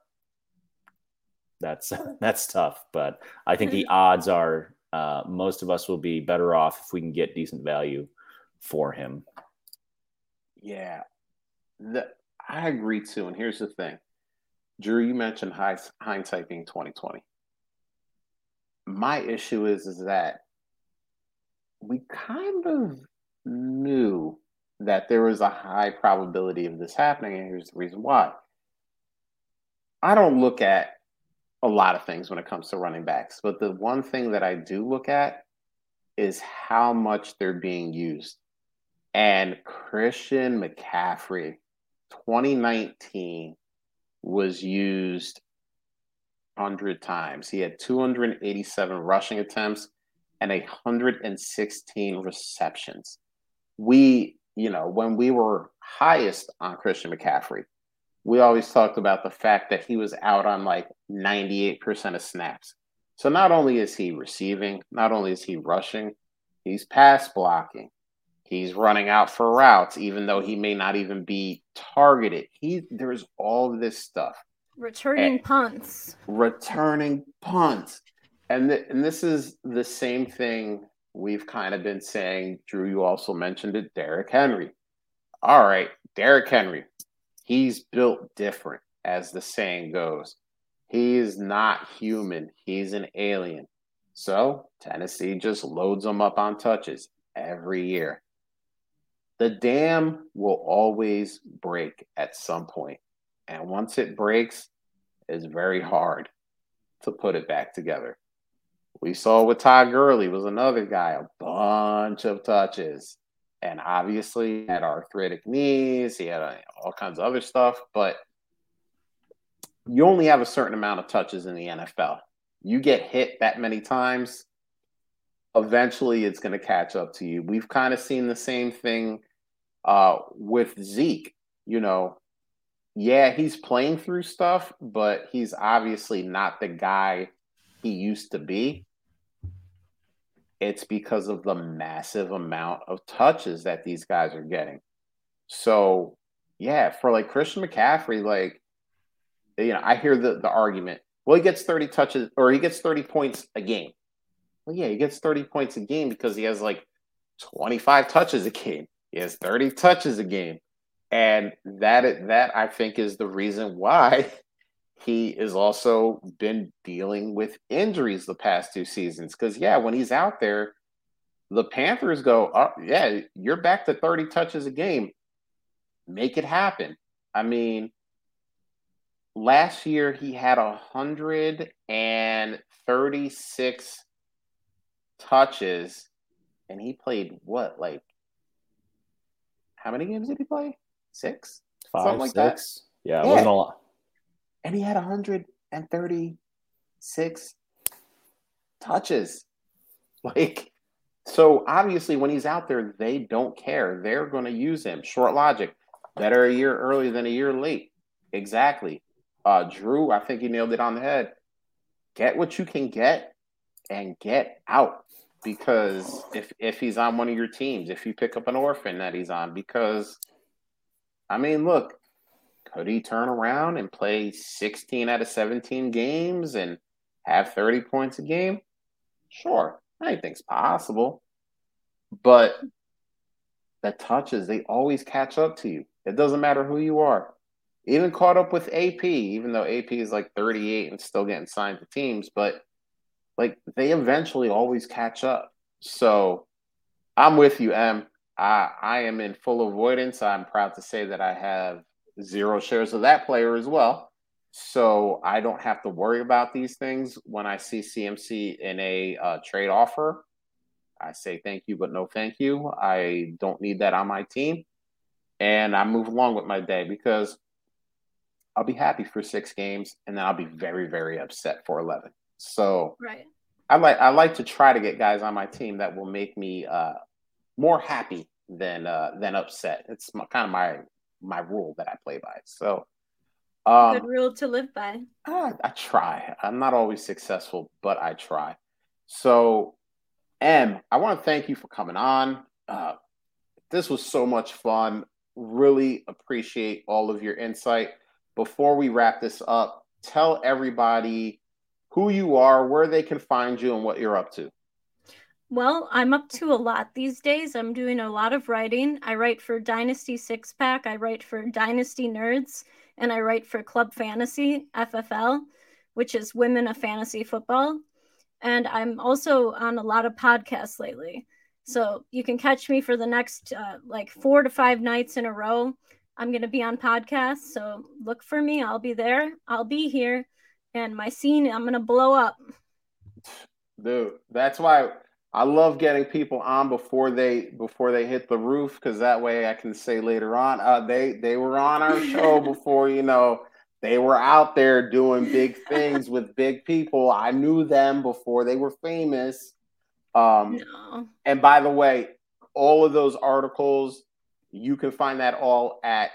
That's <laughs> that's tough. But I think the <laughs> odds are uh, most of us will be better off if we can get decent value for him. Yeah, the, I agree too. And here's the thing, Drew, you mentioned high, hindsight being twenty twenty. My issue is is that we kind of knew that there was a high probability of this happening, and here's the reason why. I don't look at a lot of things when it comes to running backs, but the one thing that I do look at is how much they're being used. And Christian McCaffrey, 2019, was used 100 times. He had 287 rushing attempts and 116 receptions. We, you know, when we were highest on Christian McCaffrey, we always talked about the fact that he was out on like 98% of snaps. So not only is he receiving, not only is he rushing, he's pass blocking, He's running out for routes, even though he may not even be targeted. He there's all this stuff. Returning and punts. Returning punts. And, th- and this is the same thing we've kind of been saying. Drew, you also mentioned it, Derrick Henry. All right, Derrick Henry. He's built different, as the saying goes. He is not human. He's an alien. So Tennessee just loads him up on touches every year the dam will always break at some point. And once it breaks, it's very hard to put it back together. We saw with Todd Gurley was another guy, a bunch of touches. And obviously had arthritic knees, he had uh, all kinds of other stuff, but you only have a certain amount of touches in the NFL. You get hit that many times, eventually it's going to catch up to you. We've kind of seen the same thing uh, with Zeke. You know, yeah, he's playing through stuff, but he's obviously not the guy he used to be. It's because of the massive amount of touches that these guys are getting. So, yeah, for like Christian McCaffrey, like, you know, I hear the, the argument, well, he gets 30 touches or he gets 30 points a game. Well, yeah, he gets 30 points a game because he has like 25 touches a game. He has 30 touches a game. And that that I think is the reason why <laughs> he has also been dealing with injuries the past two seasons. Because yeah, when he's out there, the Panthers go, oh, yeah, you're back to 30 touches a game. Make it happen. I mean, last year he had 136 touches and he played what like how many games did he play? Six? Five, Something like six. That. Yeah, it yeah. wasn't a lot. And he had 136 touches. <laughs> Like, so obviously when he's out there, they don't care. They're going to use him. Short logic. Better a year early than a year late. Exactly. Uh, Drew, I think he nailed it on the head. Get what you can get and get out because if if he's on one of your teams, if you pick up an orphan that he's on, because I mean, look, could he turn around and play 16 out of 17 games and have 30 points a game? Sure, anything's possible. But the touches, they always catch up to you. It doesn't matter who you are. Even caught up with AP, even though AP is like 38 and still getting signed to teams, but like they eventually always catch up. So I'm with you, Em. I, I am in full avoidance. I'm proud to say that I have zero shares of that player as well. So I don't have to worry about these things when I see CMC in a uh, trade offer. I say thank you, but no thank you. I don't need that on my team. And I move along with my day because I'll be happy for six games and then I'll be very, very upset for 11. So right. I like I like to try to get guys on my team that will make me uh, more happy than uh, than upset. It's my, kind of my my rule that I play by. So um, good rule to live by. I, I try. I'm not always successful, but I try. So, Em, I want to thank you for coming on. Uh, this was so much fun. Really appreciate all of your insight. Before we wrap this up, tell everybody who you are, where they can find you, and what you're up to. Well, I'm up to a lot these days. I'm doing a lot of writing. I write for Dynasty Six Pack, I write for Dynasty Nerds, and I write for Club Fantasy, FFL, which is Women of Fantasy Football. And I'm also on a lot of podcasts lately. So you can catch me for the next uh, like four to five nights in a row. I'm going to be on podcasts. So look for me. I'll be there. I'll be here and my scene i'm gonna blow up. Dude that's why i love getting people on before they before they hit the roof because that way i can say later on uh, they they were on our show <laughs> before you know. They were out there doing big things with big people. I knew them before they were famous. Um no. and by the way all of those articles you can find that all at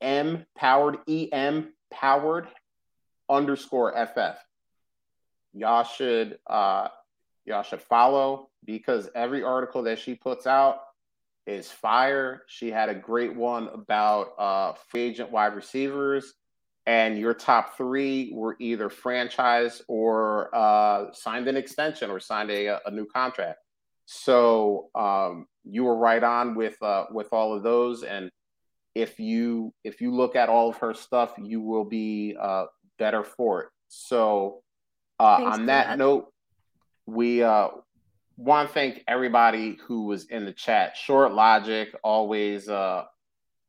m powered em powered underscore FF. Y'all should uh, y'all should follow because every article that she puts out is fire. She had a great one about uh, free agent wide receivers, and your top three were either franchise or uh, signed an extension or signed a, a new contract. So um, you were right on with uh, with all of those, and if you if you look at all of her stuff, you will be uh, better for it. So, uh, on that, that, note, we uh, want to thank everybody who was in the chat. Short Logic, always, uh,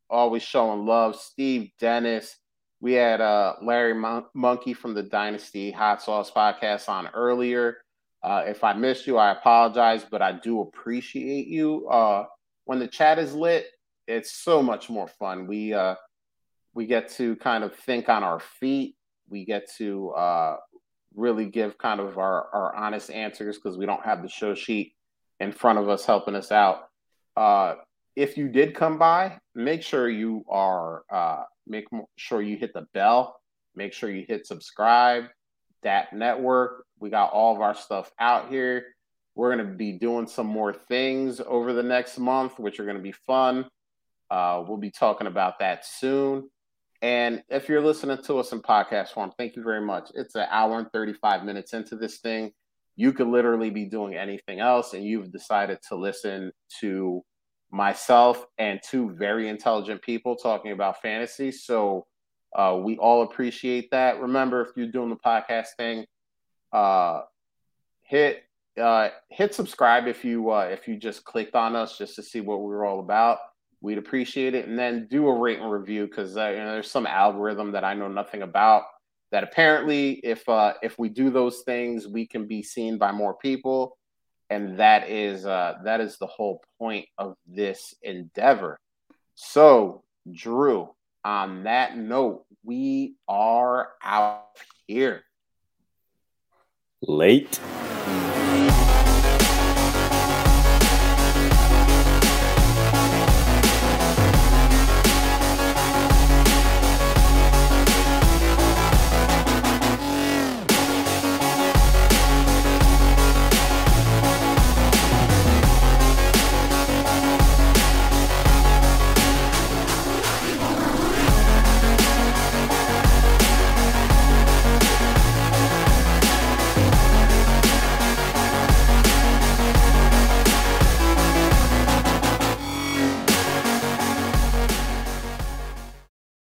always showing love. Steve Dennis. We had uh, Larry Mon- Monkey from the Dynasty Hot Sauce podcast on earlier. Uh, if I missed you, I apologize, but I do appreciate you. Uh, when the chat is lit, it's so much more fun. We uh, we get to kind of think on our feet. We get to uh, really give kind of our, our honest answers because we don't have the show sheet in front of us helping us out. Uh, if you did come by, make sure you are uh, make sure you hit the bell. Make sure you hit subscribe. That network. We got all of our stuff out here. We're going to be doing some more things over the next month, which are going to be fun. Uh, we'll be talking about that soon. And if you're listening to us in podcast form, thank you very much. It's an hour and 35 minutes into this thing. You could literally be doing anything else, and you've decided to listen to myself and two very intelligent people talking about fantasy. So uh, we all appreciate that. Remember, if you're doing the podcast thing, uh, hit uh, hit subscribe if you uh, if you just clicked on us just to see what we were all about. We'd appreciate it. And then do a rate and review because uh, you know, there's some algorithm that I know nothing about that apparently if uh, if we do those things, we can be seen by more people. And that is uh, that is the whole point of this endeavor. So, Drew, on that note, we are out here. Late.